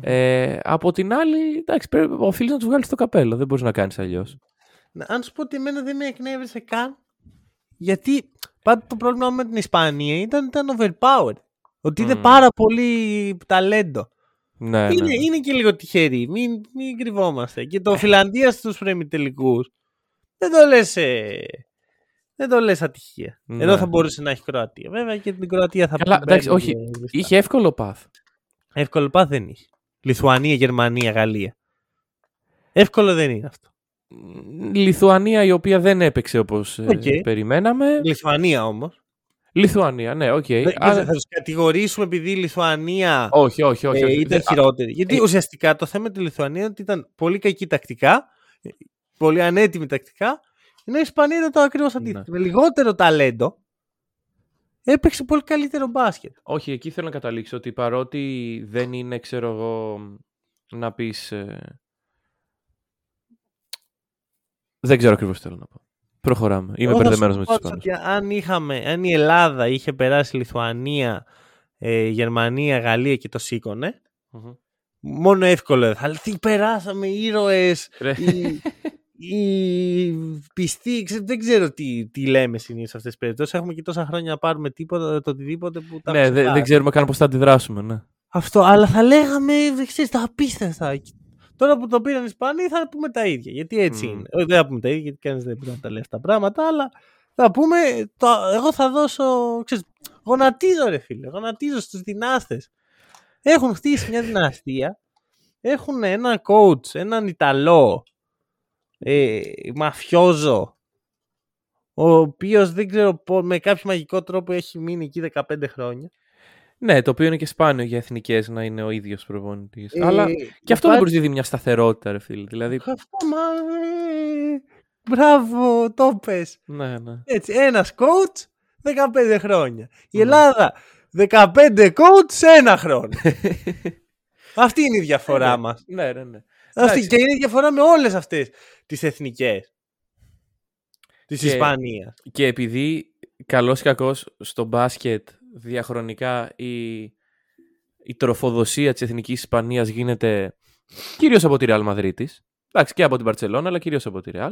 Ε, από την άλλη, εντάξει, πρέπει, οφείλει να τους βγάλει το καπέλο. Δεν μπορείς να κάνεις αλλιώς. Να- Αν σου πω ότι εμένα δεν με εκνεύρισε καν, γιατί πάντα το πρόβλημα με την Ισπανία ήταν, ήταν overpowered. Ότι είναι Μμμ. πάρα πολύ ταλέντο. Ναι, ναι. είναι, είναι και λίγο τυχεροί. Μην, μην κρυβόμαστε. Και το Φιλανδία στους τελικούς δεν το λες, ε, δεν το λες ατυχία. Ναι. Ενώ θα μπορούσε να έχει Κροατία. Βέβαια και την Κροατία θα Καλά, πρέπει εντάξει, να όχι. είναι ζεστά. Είχε εύκολο path. Εύκολο path δεν είχε. Λιθουανία, Γερμανία, Γαλλία. Εύκολο δεν είναι αυτό. Λιθουανία η οποία δεν έπαιξε όπως Οκ. περιμέναμε. Λιθουανία όμως. Λιθουανία, ναι, οκ. Δεν Άρα- θα τους κατηγορήσουμε επειδή η Λιθουανία Όχι, όχι, όχι. ε, όχι. ήταν Δεν- χειρότερη. Γιατί ε, ουσιαστικά το θέμα με τη Λιθουανία είναι ότι ήταν πολύ κακή τακτικά, ε, πολύ ανέτοιμη τακτικά, ενώ η Ισπανία ήταν το ακριβώς αντίθετο. Ναι. Με λιγότερο ταλέντο έπαιξε πολύ καλύτερο μπάσκετ. Όχι, εκεί θέλω να καταλήξω ότι παρότι δεν είναι, ξέρω εγώ, να πεις... ε, Δεν ξέρω ακριβώς τι θέλω να πω. Προχωράμε. Είμαι Εγώ θα μπερδεμένος σου με πω τους ότι Ισπανούς. αν, είχαμε, αν η Ελλάδα είχε περάσει Λιθουανία, ε, Γερμανία, Γαλλία και το σήκωνε, Μμμ. μόνο εύκολο δεν θα λέει, Τι περάσαμε, ήρωες, Ρε. Οι, οι πιστοί, ξέ- δεν ξέρω τι, τι λέμε συνήθως σε αυτές τις περιπτώσεις. Έχουμε και τόσα χρόνια να πάρουμε τίποτα, το οτιδήποτε που τα Ναι, έχουμε δεν, δεν πάρει. ξέρουμε καν πώς θα αντιδράσουμε, ναι. Αυτό, αλλά θα λέγαμε, ξέρεις, τα απίστευτα. Τώρα που το πήραν οι Ισπανοί θα πούμε τα ίδια. Γιατί έτσι Μμμ. είναι. Όχι, δεν θα πούμε τα ίδια, γιατί κανείς δεν πρέπει να τα λέει αυτά τα πράγματα, αλλά θα πούμε, το, εγώ θα δώσω, ξέρεις, γονατίζω ρε φίλε, γονατίζω στους δυνάστες. Έχουν χτίσει μια δυναστεία, έχουν ένα coach, έναν Ιταλό, ε, μαφιόζο, ο οποίος δεν ξέρω πο- με κάποιο μαγικό τρόπο έχει μείνει εκεί 15 χρόνια. Ναι, το οποίο είναι και σπάνιο για εθνικές να είναι ο ίδιος προπονητής. Ε, Αλλά και αυτό δεν υπάρχει- προσδίδει μια σταθερότητα, ρε φίλε. Δηλαδή, Αυτό, μα, ε, μπράβο, το πες. ναι, ναι. Έτσι, ένας coach 15 χρόνια. Η Ναι. Ελλάδα 15 coach σε ένα χρόνο. Αυτή είναι η διαφορά μας. Ναι, ναι, ναι. Αυτή, Εντάξει. και είναι η διαφορά με όλες αυτές τις εθνικές της Και- Ισπανίας. Και επειδή καλός ή κακός στο μπάσκετ διαχρονικά η, η τροφοδοσία της εθνικής Ισπανίας γίνεται κυρίως από τη Real Μαδρίτης. Εντάξει και από την Παρτσελώνα αλλά κυρίως από τη Real.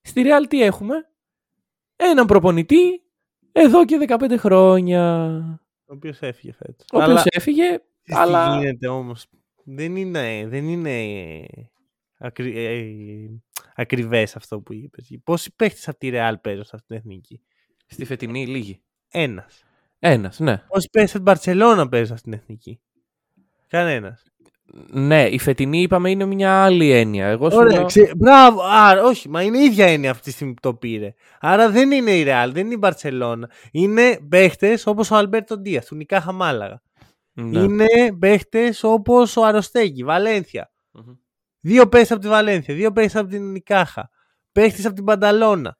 Στη Real τι έχουμε; Έναν προπονητή εδώ και 15 χρόνια. Ο οποίος έφυγε φέτος. Ο οποίος έφυγε τι αλλά... γίνεται όμως; Δεν είναι, δεν είναι ακρι, ε, ακριβές αυτό που είπες. Πόσοι παίχτες από τη Real παίζουν σε αυτήν την εθνική; Στη φετινή λίγη. Ένας. Ένας, ναι. Πόσοι παίχτες από την Μπαρτσελώνα παίζουν σε αυτήν την εθνική; Κανένας. Ναι, η φετινή είπαμε είναι μια άλλη έννοια. Εγώ σου Ωραία, λέω- ξε... μπράβο. Α, όχι, μα είναι η ίδια έννοια αυτή τη στιγμή που το πήρε. Άρα δεν είναι η Real, δεν είναι η Μπαρσελόνα. Είναι παίχτες όπως ο Αλμπέρτο Ντία, του Νικάχα Μάλαγα. Ναι. Είναι παίχτες όπως ο Αροστέγγι, Βαλένθια. Μμμ. Δύο παίχτες από τη Βαλένθια, δύο παίχτες από την Νικάχα. Παίχτες από την Πανταλώνα.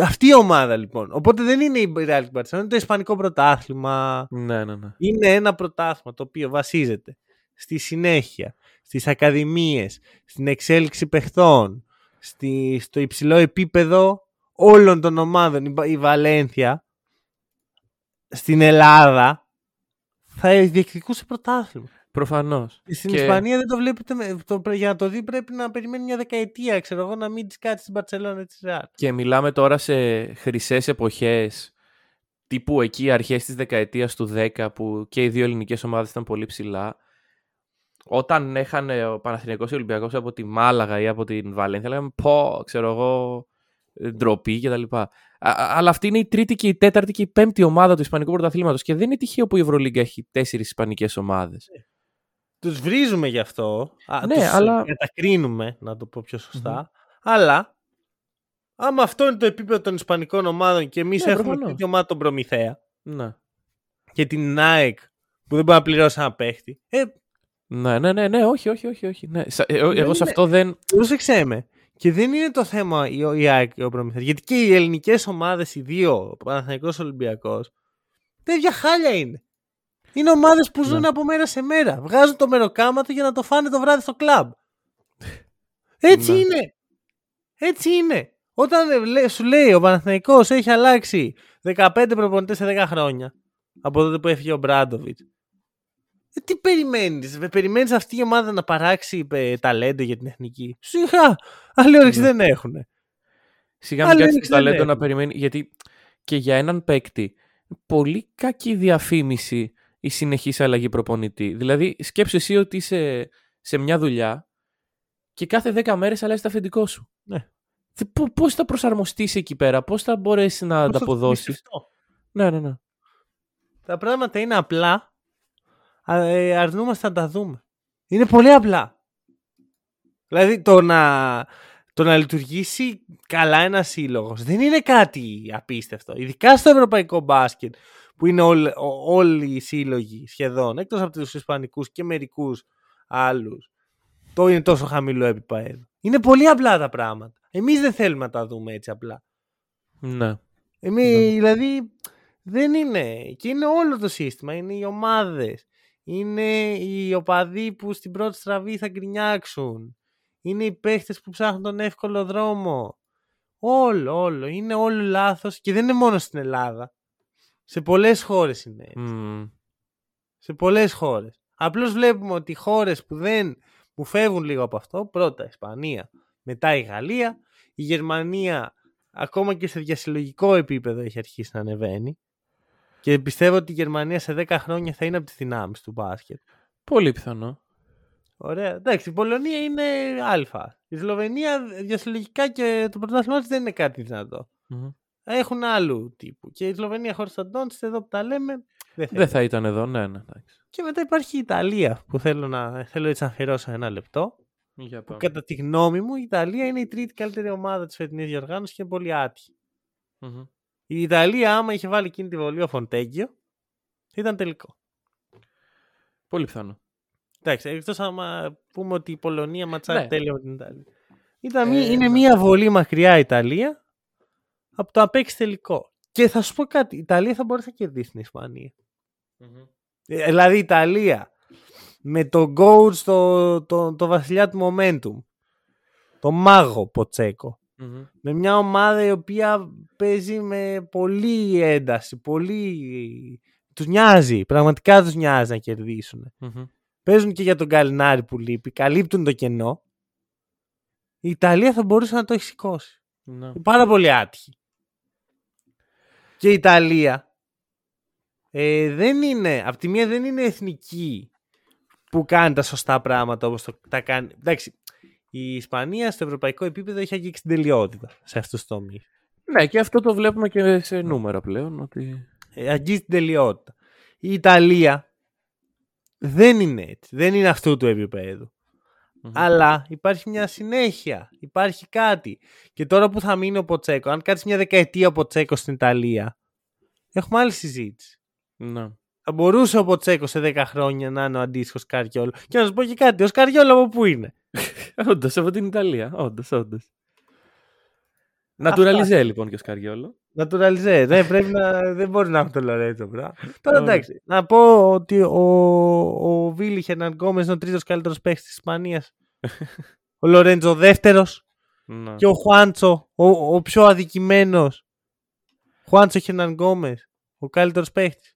Αυτή η ομάδα λοιπόν. Οπότε δεν είναι η Real και η Barcelona, είναι το Ισπανικό πρωτάθλημα. Ναι, ναι, ναι. Είναι ένα πρωτάθλημα το οποίο βασίζεται στη συνέχεια, στις ακαδημίες, στην εξέλιξη παιχτών, στη, στο υψηλό επίπεδο όλων των ομάδων. Η, Βα- η Βαλένθια στην Ελλάδα θα διεκδικούσε πρωτάθλημα. Προφανώς. Και Στην Και- Ισπανία δεν το βλέπετε, με- το, για να το δει πρέπει να περιμένει μια δεκαετία, ξέρω εγώ, να μην της κάτσει στην Παρσελόνα της Ρεάλ. Και μιλάμε τώρα σε χρυσές εποχές τύπου εκεί αρχές της δεκαετίας του 10 που και οι δύο ελληνικές ομάδες ήταν πολύ ψηλά. Όταν έχανε ο Παναθηναϊκός ή ο Ολυμπιακός από τη Μάλαγα ή από την Βαλένθια λέγαμε πω, ξέρω εγώ, ε, ντροπή κτλ. Αλλά αυτή είναι η τρίτη και η τέταρτη και η πέμπτη ομάδα του Ισπανικού Πρωταθλήματος. Και δεν είναι τυχαίο που η Ευρωλίγκα έχει τέσσερις Ισπανικές ομάδες. Τους βρίζουμε γι' αυτό. Ναι, τους αλλά- Κατακρίνουμε, να το πω πιο σωστα Αλλά, άμα αυτό είναι το επίπεδο των Ισπανικών ομάδων και εμείς Ναι, έχουμε προφανώς. τρίτη ομάδα τον Προμηθέα Ναι. και την ΑΕΚ που δεν μπορεί να πληρώσει ένα παίχτη. Ε, Ναι, ναι, ναι, ναι, όχι, όχι, όχι. όχι. Ναι. Σα- ε, εγώ Δεν σε είναι- αυτό δεν. πρόσεξέ με. Και δεν είναι το θέμα η, η ΑΕΚ και ο Προμηθέας. Γιατί και οι ελληνικές ομάδες, οι δύο, ο Παναθηναϊκός Ολυμπιακός, τέτοια χάλια είναι. Είναι ομάδες που ζουν Ναι. από μέρα σε μέρα. Βγάζουν το μεροκάματο για να το φάνε το βράδυ στο κλαμπ. Έτσι Ναι. είναι. Έτσι είναι. Όταν ε, λέ- σου λέει ο Παναθηναϊκός έχει αλλάξει 15 προπονητές σε 10 χρόνια από τότε που έφυγε ο Μπράντοβιτς. Ε, τι περιμένεις, ε, περιμένεις αυτή η ομάδα να παράξει ε, ταλέντο για την εθνική; Σιγά, άλλη όρεξη Ναι. δεν έχουν. Σιγά μην Αλλά κάτσεις δεν το ταλέντο ξέρω. να περιμένεις. Γιατί και για έναν παίκτη, πολύ κακή διαφήμιση η συνεχής αλλαγή προπονητή. Δηλαδή, σκέψου εσύ ότι είσαι σε μια δουλειά και κάθε 10 μέρες αλλάζει το αφεντικό σου. Ναι. Θε- πο- Πώς θα προσαρμοστείς εκεί πέρα, πώς θα μπορέσεις να Πώς θα το ανταποδώσεις; πιστευτώ. Ναι, ναι, ναι. Τα πράγματα είναι απλά, α, ε, αρνούμαστε να τα δούμε. Είναι πολύ απλά. Δηλαδή το να, το να λειτουργήσει καλά ένα σύλλογος δεν είναι κάτι απίστευτο. Ειδικά στο ευρωπαϊκό μπάσκετ που είναι όλ- ο- όλοι οι σύλλογοι σχεδόν, εκτός από τους ισπανικούς και μερικούς άλλους, το είναι τόσο χαμηλό επίπεδο. Είναι πολύ απλά τα πράγματα. Εμείς δεν θέλουμε να τα δούμε έτσι απλά. ναι. Εμείς, Ναι. δηλαδή, δεν είναι. Και είναι όλο το σύστημα. Είναι οι ομάδες. Είναι οι οπαδοί που στην πρώτη στραβή θα γκρινιάξουν. Είναι οι παίχτες που ψάχνουν τον εύκολο δρόμο. Όλο, όλο. Είναι όλο λάθος και δεν είναι μόνο στην Ελλάδα. Σε πολλές χώρες είναι έτσι. Μμ. Σε πολλές χώρες. Απλώς βλέπουμε ότι οι χώρες που δεν που φεύγουν λίγο από αυτό, πρώτα η Ισπανία, μετά η Γαλλία, η Γερμανία ακόμα και σε διασυλλογικό επίπεδο έχει αρχίσει να ανεβαίνει και πιστεύω ότι η Γερμανία σε 10 χρόνια θα είναι από τις δυνάμεις του μπάσκετ. Πολύ πιθανό. Ωραία. Εντάξει, η Πολωνία είναι α. Η Σλοβενία διασυλλογικά και το πρωτάθλημα της δεν είναι κάτι δυνατό. Μμμ. Έχουν άλλου τύπου. Και η Σλοβενία χωρίς τον Ντόντς, εδώ που τα λέμε, δεν θα Δεν θα ήταν εδώ, ναι, ναι. εντάξει. Και μετά υπάρχει η Ιταλία που θέλω, να, θέλω έτσι να αφιερώσω ένα λεπτό. Για Που πάμε. κατά τη γνώμη μου η Ιταλία είναι η τρίτη καλύτερη ομάδα της φετινής διοργάνωσης και είναι πολύ άτυχη. Μμμ. Η Ιταλία άμα είχε βάλει εκείνη τη βολή ο Φοντέγκιο ήταν τελικό. Πολύ πιθανό. Εντάξει, εκτός άμα πούμε ότι η Πολωνία ματσάρει Ναι. τέλεια με την Ιταλία. Ήταν, μία- Ε, είναι ναι. μία βολή μακριά η Ιταλία από το να παίξει τελικό. Και θα σου πω κάτι, η Ιταλία θα μπορέσει να κερδίσει την Ισπανία. Μμμ. Ε, Δηλαδή η Ιταλία με τον coach το, το, το βασιλιά του momentum, το μάγο Ποτσέκο, Μμμ. με μια ομάδα η οποία παίζει με πολύ ένταση, πολύ... Τους νοιάζει, πραγματικά τους νοιάζει να κερδίσουν. Μμμ. Παίζουν και για τον Καλινάρη που λείπει, καλύπτουν το κενό. Η Ιταλία θα μπορούσε να το έχει σηκώσει. Ναι. Είναι πάρα πολύ άτυχη. Και η Ιταλία ε, δεν είναι, από τη μία δεν είναι εθνική που κάνει τα σωστά πράγματα όπως το, τα κάνει. Εντάξει, η Ισπανία στο ευρωπαϊκό επίπεδο έχει αγγίξει την τελειότητα σε αυτούς τους τομείς. Ναι, και αυτό το βλέπουμε και σε νούμερα πλέον. Ότι... Ε, αγγίζει την τελειότητα. Η Ιταλία δεν είναι έτσι. Δεν είναι αυτού του επίπεδου. Μμμ. Αλλά υπάρχει μια συνέχεια. Υπάρχει κάτι. Και τώρα που θα μείνει ο Ποτσέκο, αν κάτσει μια δεκαετία ο Ποτσέκο στην Ιταλία, έχουμε άλλη συζήτηση. Ναι. Θα μπορούσε ο Ποτσέκο σε 10 χρόνια να είναι ο αντίστοιχος Σκαριόλο. Και να σου πω και κάτι, ο Σκαριόλο από πού είναι; Όντως, από την Ιταλία. Όντως, όντως. Νατουραλιζέ λοιπόν και ο Σκαριόλο. Naturalize. ναι, πρέπει να. δεν μπορεί να έχουμε το Λορέτζο, μπρά. Τώρα Όχι. εντάξει. Να πω ότι ο, ο Βίλι Χερναν Γκόμες είναι ο τρίτος καλύτερος παίκτη της Ισπανίας. ο Λορέντζο δεύτερος. Ναι. Και ο Χουάντσο, ο, ο πιο αδικημένος. Χουάντσο Χερναν Γκόμες. Ο καλύτερος παίκτη.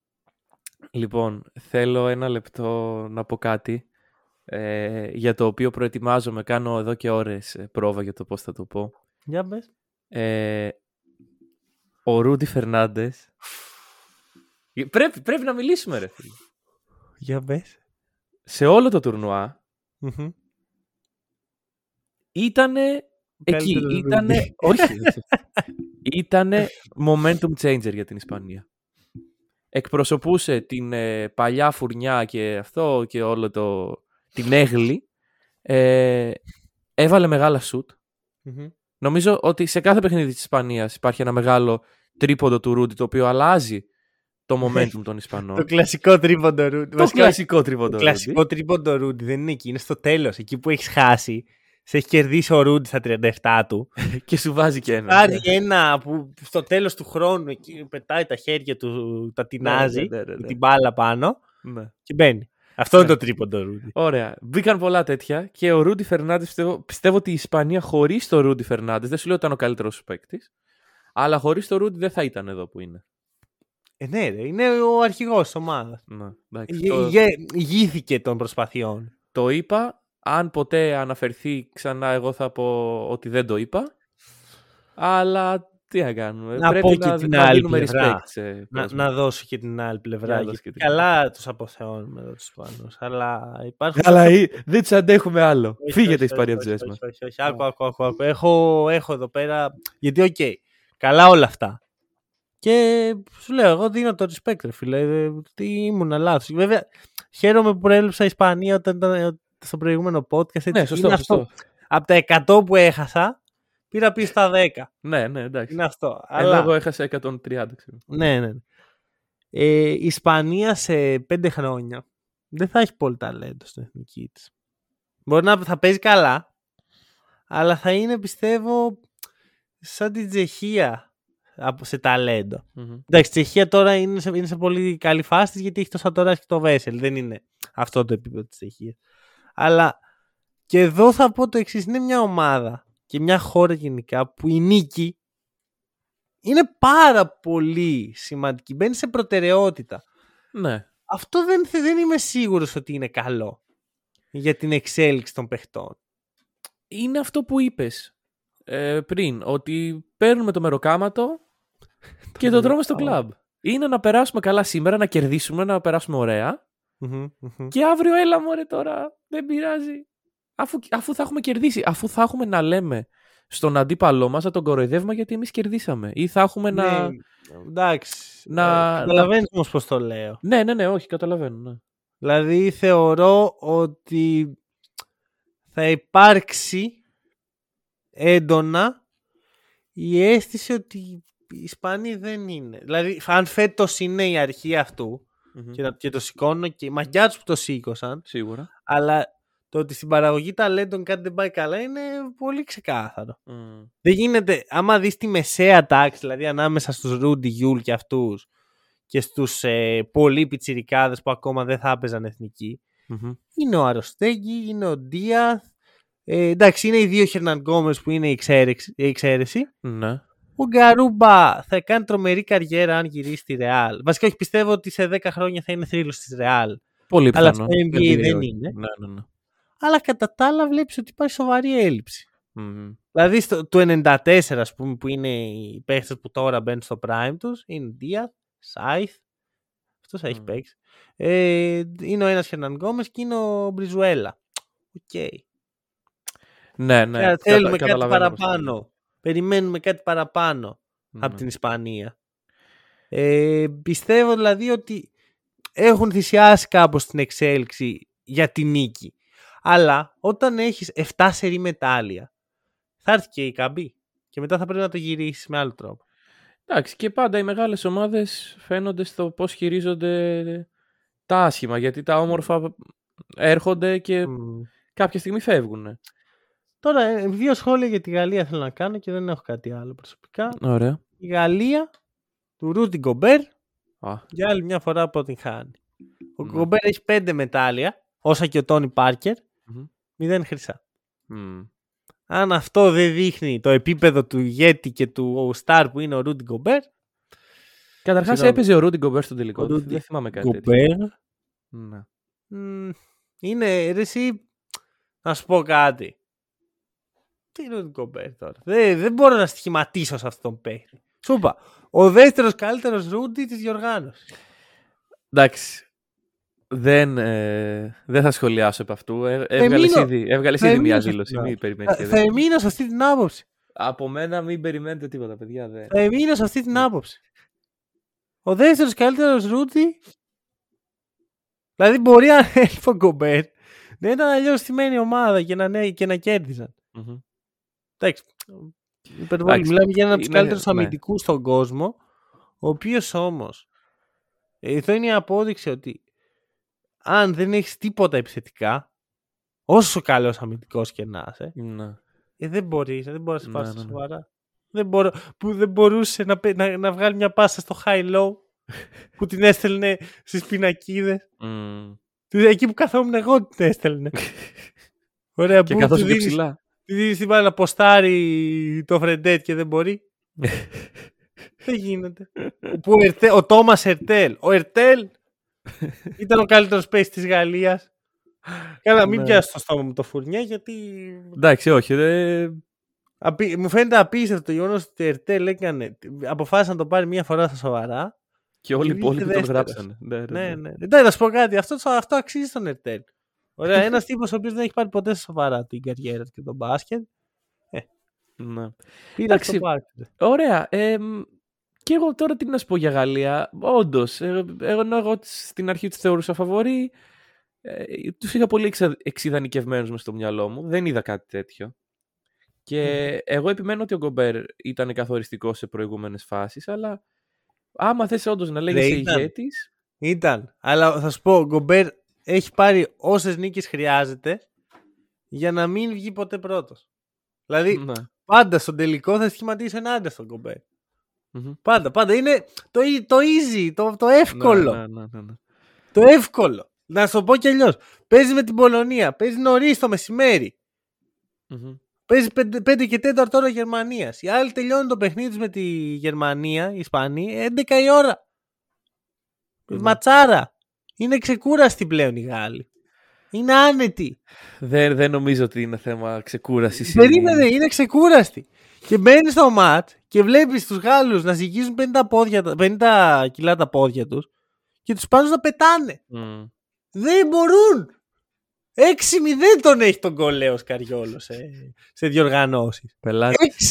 Λοιπόν, θέλω ένα λεπτό να πω κάτι ε, για το οποίο προετοιμάζομαι. Κάνω εδώ και ώρες ε, πρόβα για το πώς θα το πω. Για μπες. Ε, ο Ρούντι Φερνάντες πρέπει, πρέπει να μιλήσουμε ρε φίλε. Για μπες. Σε όλο το τουρνουά Μμμ. ήταν Εκεί καλύτερος ήταν. Ρούντι. όχι. ήταν momentum changer για την Ισπανία. Εκπροσωπούσε την ε, παλιά φουρνιά και αυτό και όλο το. Την έγλη. Ε, έβαλε μεγάλα σουτ. Μμμ. Νομίζω ότι σε κάθε παιχνίδι της Ισπανίας υπάρχει ένα μεγάλο τρίποντο του Ρούντι το οποίο αλλάζει το momentum των Ισπανών. Το κλασικό τρίποντο Ρούντι. Το Βασικά, κλασικό τρίποντο Το Ρούντι. κλασικό τρίποντο Ρούντι δεν είναι εκεί, είναι στο τέλος. Εκεί που έχεις χάσει, σε έχει κερδίσει ο Ρούντι στα 37 του. Και σου βάζει και ένα. Βάζει ένα που στο τέλος του χρόνου εκεί πετάει τα χέρια του, τα τεινάζει, ναι, ναι, ναι, με ναι. την μπάλα πάνω Ναι. και μπαίνει. Αυτό είναι το τρίποντο Ρούντι. Ωραία. Μπήκαν πολλά τέτοια και ο Ρούντι Φερνάντες πιστεύω, πιστεύω ότι η Ισπανία χωρίς το Ρούντι Φερνάντες, δεν σου λέω ότι ήταν ο καλύτερος σου παίκτης, αλλά χωρίς το Ρούντι δεν θα ήταν εδώ που είναι. Ε, ναι, ρε, είναι ο αρχηγός τη ομάδας. Ναι, εντάξει, το, Ηγήθηκε των προσπαθειών. το είπα. Αν ποτέ αναφερθεί ξανά, εγώ θα πω ότι δεν το είπα. Αλλά τι να κάνουμε. Να Πρέπει πω και να, την να άλλη δίνουμε πλευρά. respect σε Να, κόσμο. να δώσω και την άλλη πλευρά. Για να γιατί δώσω και την καλά τους αποθεώνουμε εδώ τους Ισπανούς. Αλλά υπάρχουν. Αλλά ή- δεν τους αντέχουμε άλλο. Όχι, Φύγετε όχι, η Ισπανία όχι, από όχι, τη ζωή μας. όχι, όχι, όχι. Άκου, άκου, άκου, άκου. Έχω, έχω εδώ πέρα. Γιατί, οκ, καλά όλα αυτά. Και σου λέω, εγώ δίνω το respect, ρε φίλε. ε, Τι ήμουν λάθος. Βέβαια, χαίρομαι που προέλεψα Ισπανία όταν ήταν ε, στο προηγούμενο podcast. Έτσι. Ναι, σωστό. Είναι αυτό. σωστό. Από τα 100 που έχασα, πήρα πίσω στα 10. Ναι, ναι, εντάξει. Είναι αυτό. Ενώ Αλλά, εγώ έχασα 130, ξέρω. ναι, ναι. ναι. Ε, η Ισπανία σε 5 χρόνια δεν θα έχει πολύ ταλέντο στην εθνική της. Μπορεί να θα παίζει καλά, αλλά θα είναι πιστεύω σαν την Τσεχία από- σε ταλέντο. Μμμ. Εντάξει, η Τσεχία τώρα είναι σε, είναι σε πολύ καλή φάση της, γιατί έχει το Σατοράς και το Βέσελ. Δεν είναι αυτό το επίπεδο της Τσεχίας. Αλλά και εδώ θα πω το εξής είναι μια ομάδα και μια χώρα γενικά που η νίκη είναι πάρα πολύ σημαντική. Μπαίνει σε προτεραιότητα. Ναι. Αυτό δεν, θε- δεν είμαι σίγουρος ότι είναι καλό για την εξέλιξη των παιχτών. είναι αυτό που είπες ε, πριν, ότι παίρνουμε το μεροκάματο και το τρώμε στο κλαμπ. Είναι να περάσουμε καλά σήμερα, να κερδίσουμε, να περάσουμε ωραία Μμμ, μμμ. και αύριο έλα μωρέ τώρα, δεν πειράζει. Αφού, αφού θα έχουμε κερδίσει, αφού θα έχουμε να λέμε στον αντίπαλό μας να τον κοροϊδεύουμε γιατί εμείς κερδίσαμε ή θα έχουμε να... Ναι, εντάξει. να- Ε, Καταλαβαίνεις όμως πώς το λέω. Ναι, ναι, ναι, όχι, καταλαβαίνω. Ναι. Δηλαδή θεωρώ ότι θα υπάρξει έντονα η αίσθηση ότι οι Ισπανοί δεν είναι. Δηλαδή αν φέτος είναι η αρχή αυτού Μμμ. και, να- και το σηκώνω και η μαγιά τους που το σήκωσαν Σίγουρα. αλλά το ότι στην παραγωγή ταλέντων κάτι δεν πάει καλά είναι πολύ ξεκάθαρο. Μμ. Δεν γίνεται, άμα δεις τη μεσαία τάξη, δηλαδή ανάμεσα στους Ρούντι Γιούλ και αυτούς και στους ε, πολύ πιτσιρικάδες που ακόμα δεν θα έπαιζαν εθνική, Μμμ. είναι ο Αροστέγγι, είναι ο Ντίαθ. Ε, εντάξει, είναι οι δύο Χερναν Γκόμες που είναι η εξαίρεξη. η εξαίρεση. Ναι. Ο Γκαρούμπα θα κάνει τρομερή καριέρα αν γυρίσει στη Ρεάλ. Βασικά, όχι πιστεύω ότι σε 10 χρόνια θα είναι θρύλος της Ρεάλ. Πολύ Αλλά πιθανό. στο NBA NBA δεν όχι. είναι. Ναι, ναι, ναι. Αλλά κατά τα άλλα βλέπεις ότι υπάρχει σοβαρή έλλειψη. Μμμ. Δηλαδή στο, του 94 ας πούμε που είναι οι παίχτες που τώρα μπαίνουν στο prime τους είναι Ντίαθ, Σάιθ, αυτός έχει Μμ. παίξει. Ε, είναι ο ένας Χερνάν Γκόμεζ και είναι ο Μπριζουέλα. Οκ. Ναι, ναι. Ε, Κατα- θέλουμε κάτι καταλαβαίνω πώς το παραπάνω. Περιμένουμε κάτι παραπάνω λες. από Ναι. την Ισπανία. Ε, πιστεύω δηλαδή ότι έχουν θυσιάσει κάπως την εξέλιξη για τη νίκη. Αλλά όταν έχεις 7 σερί μετάλλια θα έρθει και η καμπή. Και μετά θα πρέπει να το γυρίσεις με άλλο τρόπο. Εντάξει, και πάντα οι μεγάλες ομάδες φαίνονται στο πώς χειρίζονται τα άσχημα, γιατί τα όμορφα έρχονται και Μμ. κάποια στιγμή φεύγουν. Τώρα, ε, δύο σχόλια για τη Γαλλία θέλω να κάνω και δεν έχω κάτι άλλο προσωπικά. Ωραία. Η Γαλλία του Ρούτι Γκομπέρ Α, για άλλη μια φορά αποτυγχάνει. Ο Ναι. Γκομπέρ έχει πέντε μετάλλια, όσα και ο Τόνι Πάρκερ, μμμ. μηδέν χρυσά. Μμ. Αν αυτό δεν δείχνει το επίπεδο του ηγέτη και του Star που είναι ο Ρούντι Γκομπέρ, Καταρχάς Συγγνώμη. έπαιζε ο Ρούντι Γκομπέρ στον τελικό. Ο Δεν- Ρούντι Δεν θυμάμαι κάτι τέτοιο. Γκομπέρ Ναι. μ, είναι ρε, εσύ, να σου πω κάτι. Τι Ρούντι Γκομπέρ τώρα; Δεν, δεν μπορώ να στοιχηματίσω σε αυτόν τον παίχτη. Σου είπα, ο δεύτερος καλύτερος Ρούντι της διοργάνωσης. Εντάξει. Δεν, ε, δεν θα σχολιάσω επ' αυτού. Ε, έβγαλες εμείνω- ήδη, έβγαλες θα ήδη μια εμείνω σε δήλωση. αυτό. Μην περιμένεις Θα, και θα δεν. εμείνω σε αυτή την άποψη. Από μένα μην περιμένετε τίποτα, παιδιά. Δεν. Θα εμείνω σε αυτή την άποψη. Ο δεύτερος καλύτερος Ρούτι. Δηλαδή μπορεί αν έλειπε ο Γκομπέρ να ήταν αλλιώς στημένη ομάδα και να, ναι, και να κέρδιζαν. Μμμ. Εντάξει. Υπερβολή. Εντάξει, Μιλάμε για έναν από τους είναι- καλύτερους ναι. αμυντικούς στον κόσμο. Ο οποίος όμως. Αυτό είναι η απόδειξη ότι αν δεν έχεις τίποτα επιθετικά, όσο καλός αμυντικός και να είσαι, Ναι. ε, δεν μπορείς, δεν μπορείς να σε Ναι, πάρει ναι, ναι. σοβαρά. Δεν μπορώ, που δεν μπορούσε να, πε- να, να βγάλει μια πάσα στο high-low που την έστελνε στις πινακίδες. Μμ. Του- Εκεί που καθόμουν εγώ την έστελνε. Ωραία, Και που καθώς του και δίνεις- ψηλά. του δίνεις την μπάλα να ποστάρει το Φρεντέτ και δεν μπορεί. δεν γίνεται. που ο, Ερτέ, ο Τόμας Ερτέλ. Ο Ερτέλ ήταν ο καλύτερος παίκτης της Γαλλίας. Καλά, μην Ναι. πιάσεις το στόμα μου το φουρνιέ γιατί Εντάξει, όχι. ε, Απει... Μου φαίνεται απίστευτο το γεγονός ότι η Ερτέλ έκανε. Αποφάσισε να το πάρει μία φορά στα σοβαρά. Και όλοι οι Βγήκε υπόλοιποι τον δεύτερος. γράψανε. Ναι, ναι, Ναι, ναι. ναι. Εντάξει, να σου πω κάτι. Αυτό, αυτό αξίζει τον Ερτέλ. Ωραία, ένας τύπος ο οποίος δεν έχει πάρει ποτέ στα σοβαρά την καριέρα του και τον μπάσκετ. Ναι. Πήρε Εντάξει, αυτό που άξιζε. Ωραία. Ε, μ, και εγώ τώρα τι να σου πω για Γαλλία. Όντως, εγώ, ενώ εγώ στην αρχή τους θεωρούσα φαβορή. Ε, τους είχα πολύ εξα, εξειδανικευμένου μες στο μυαλό μου. Δεν είδα κάτι τέτοιο. Και εγώ επιμένω ότι ο Γκομπέρ ήταν καθοριστικός σε προηγούμενες φάσεις, αλλά άμα θες όντως να λέγεσαι Δεν ήταν. ηγέτη. Ήταν. Αλλά θα σου πω, ο Γκομπέρ έχει πάρει όσες νίκες χρειάζεται για να μην βγει ποτέ πρώτος. Δηλαδή, Ναι. πάντα στον τελικό θα σχηματίσει ένα άντρα στον Γκομπέρ. Μμμ. Πάντα, πάντα. Είναι το, e- το easy, το, το εύκολο. Ναι, ναι, ναι, ναι. Το εύκολο. Να σου το πω κι αλλιώς. Παίζεις με την Πολωνία. Παίζεις νωρίς το μεσημέρι. Μμμ. Παίζεις 5, και 4 ώρα Γερμανίας. Οι άλλοι τελειώνουν το παιχνίδι τους με τη Γερμανία, οι Ισπανοί, 11 η ώρα. Ναι. Ματσάρα. Είναι ξεκούραστοι πλέον οι Γάλλοι. Είναι άνετοι. Δεν, δεν νομίζω ότι είναι θέμα ξεκούρασης. Περίμενε, είναι ξεκούραστοι. Και μπαίνεις στο ματ και βλέπεις τους Γάλλους να ζυγίζουν 50, πόδια, 50 κιλά τα πόδια τους και τους πάνω να πετάνε. Δεν μπορούν. 6-0 τον έχει τον κολέος Καριόλος σε, σε διοργανώσεις. Πελάτης.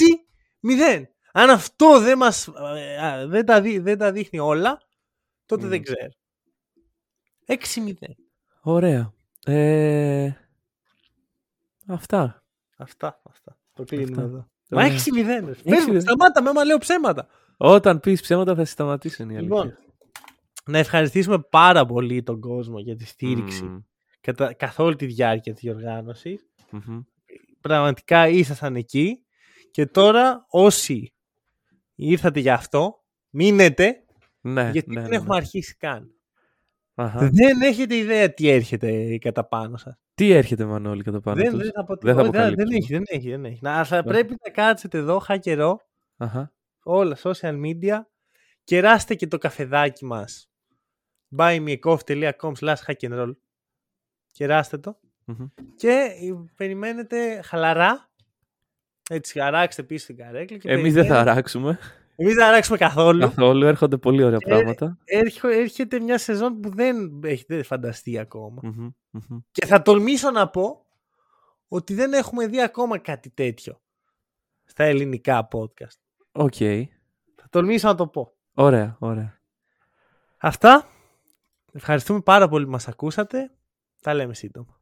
6-0. Αν αυτό δεν, μας, ε, δεν, τα, δει- δεν τα δείχνει όλα, τότε Μμμ. δεν ξέρω. 6-0. Ωραία. Ε, αυτά. Αυτά. αυτά. Το κλείνουμε Αυτά. εδώ. Μα Ωραία. 6-0. Πες μου, 6-0. σταμάτα με άμα λέω ψέματα. Όταν πεις ψέματα θα σε σταματήσουν οι αλήθεια. Λοιπόν, να ευχαριστήσουμε πάρα πολύ τον κόσμο για τη στήριξη Μμμ, κατά, καθ' όλη τη διάρκεια της διοργάνωσης. μμμ. Πραγματικά ήσασταν εκεί και τώρα όσοι ήρθατε για αυτό, μείνετε Ναι, γιατί ναι, δεν ναι, έχουμε ναι. αρχίσει καν. Αχα. Δεν έχετε ιδέα τι έρχεται κατά πάνω σας. Τι έρχεται Μανώλη κατά πάνω δεν, τους; δεν θα, πω Δεν θα τίποτα. δεν, αποκαλύψουμε. έχει, δεν έχει, δεν έχει. Να, θα Ναι. πρέπει να κάτσετε εδώ, χα καιρό, Αχα. όλα social media, κεράστε και το καφεδάκι μας buymeacoffee.com slash hack and roll κεράστε το Μμμ. και ε, περιμένετε χαλαρά έτσι αράξτε πίσω την καρέκλα και Εμείς δεν θα περιμένετε- αράξουμε εμείς δεν θα αράξουμε καθόλου καθόλου. Έρχονται πολύ ωραία Ε, πράγματα. Έρχο- έρχεται μια σεζόν που δεν έχετε φανταστεί ακόμα Μμμ, μμμ. και θα τολμήσω να πω ότι δεν έχουμε δει ακόμα κάτι τέτοιο στα ελληνικά podcast OK. θα τολμήσω να το πω Ωραία, ωραία. Αυτά. Ευχαριστούμε πάρα πολύ που μας ακούσατε. Τα λέμε σύντομα.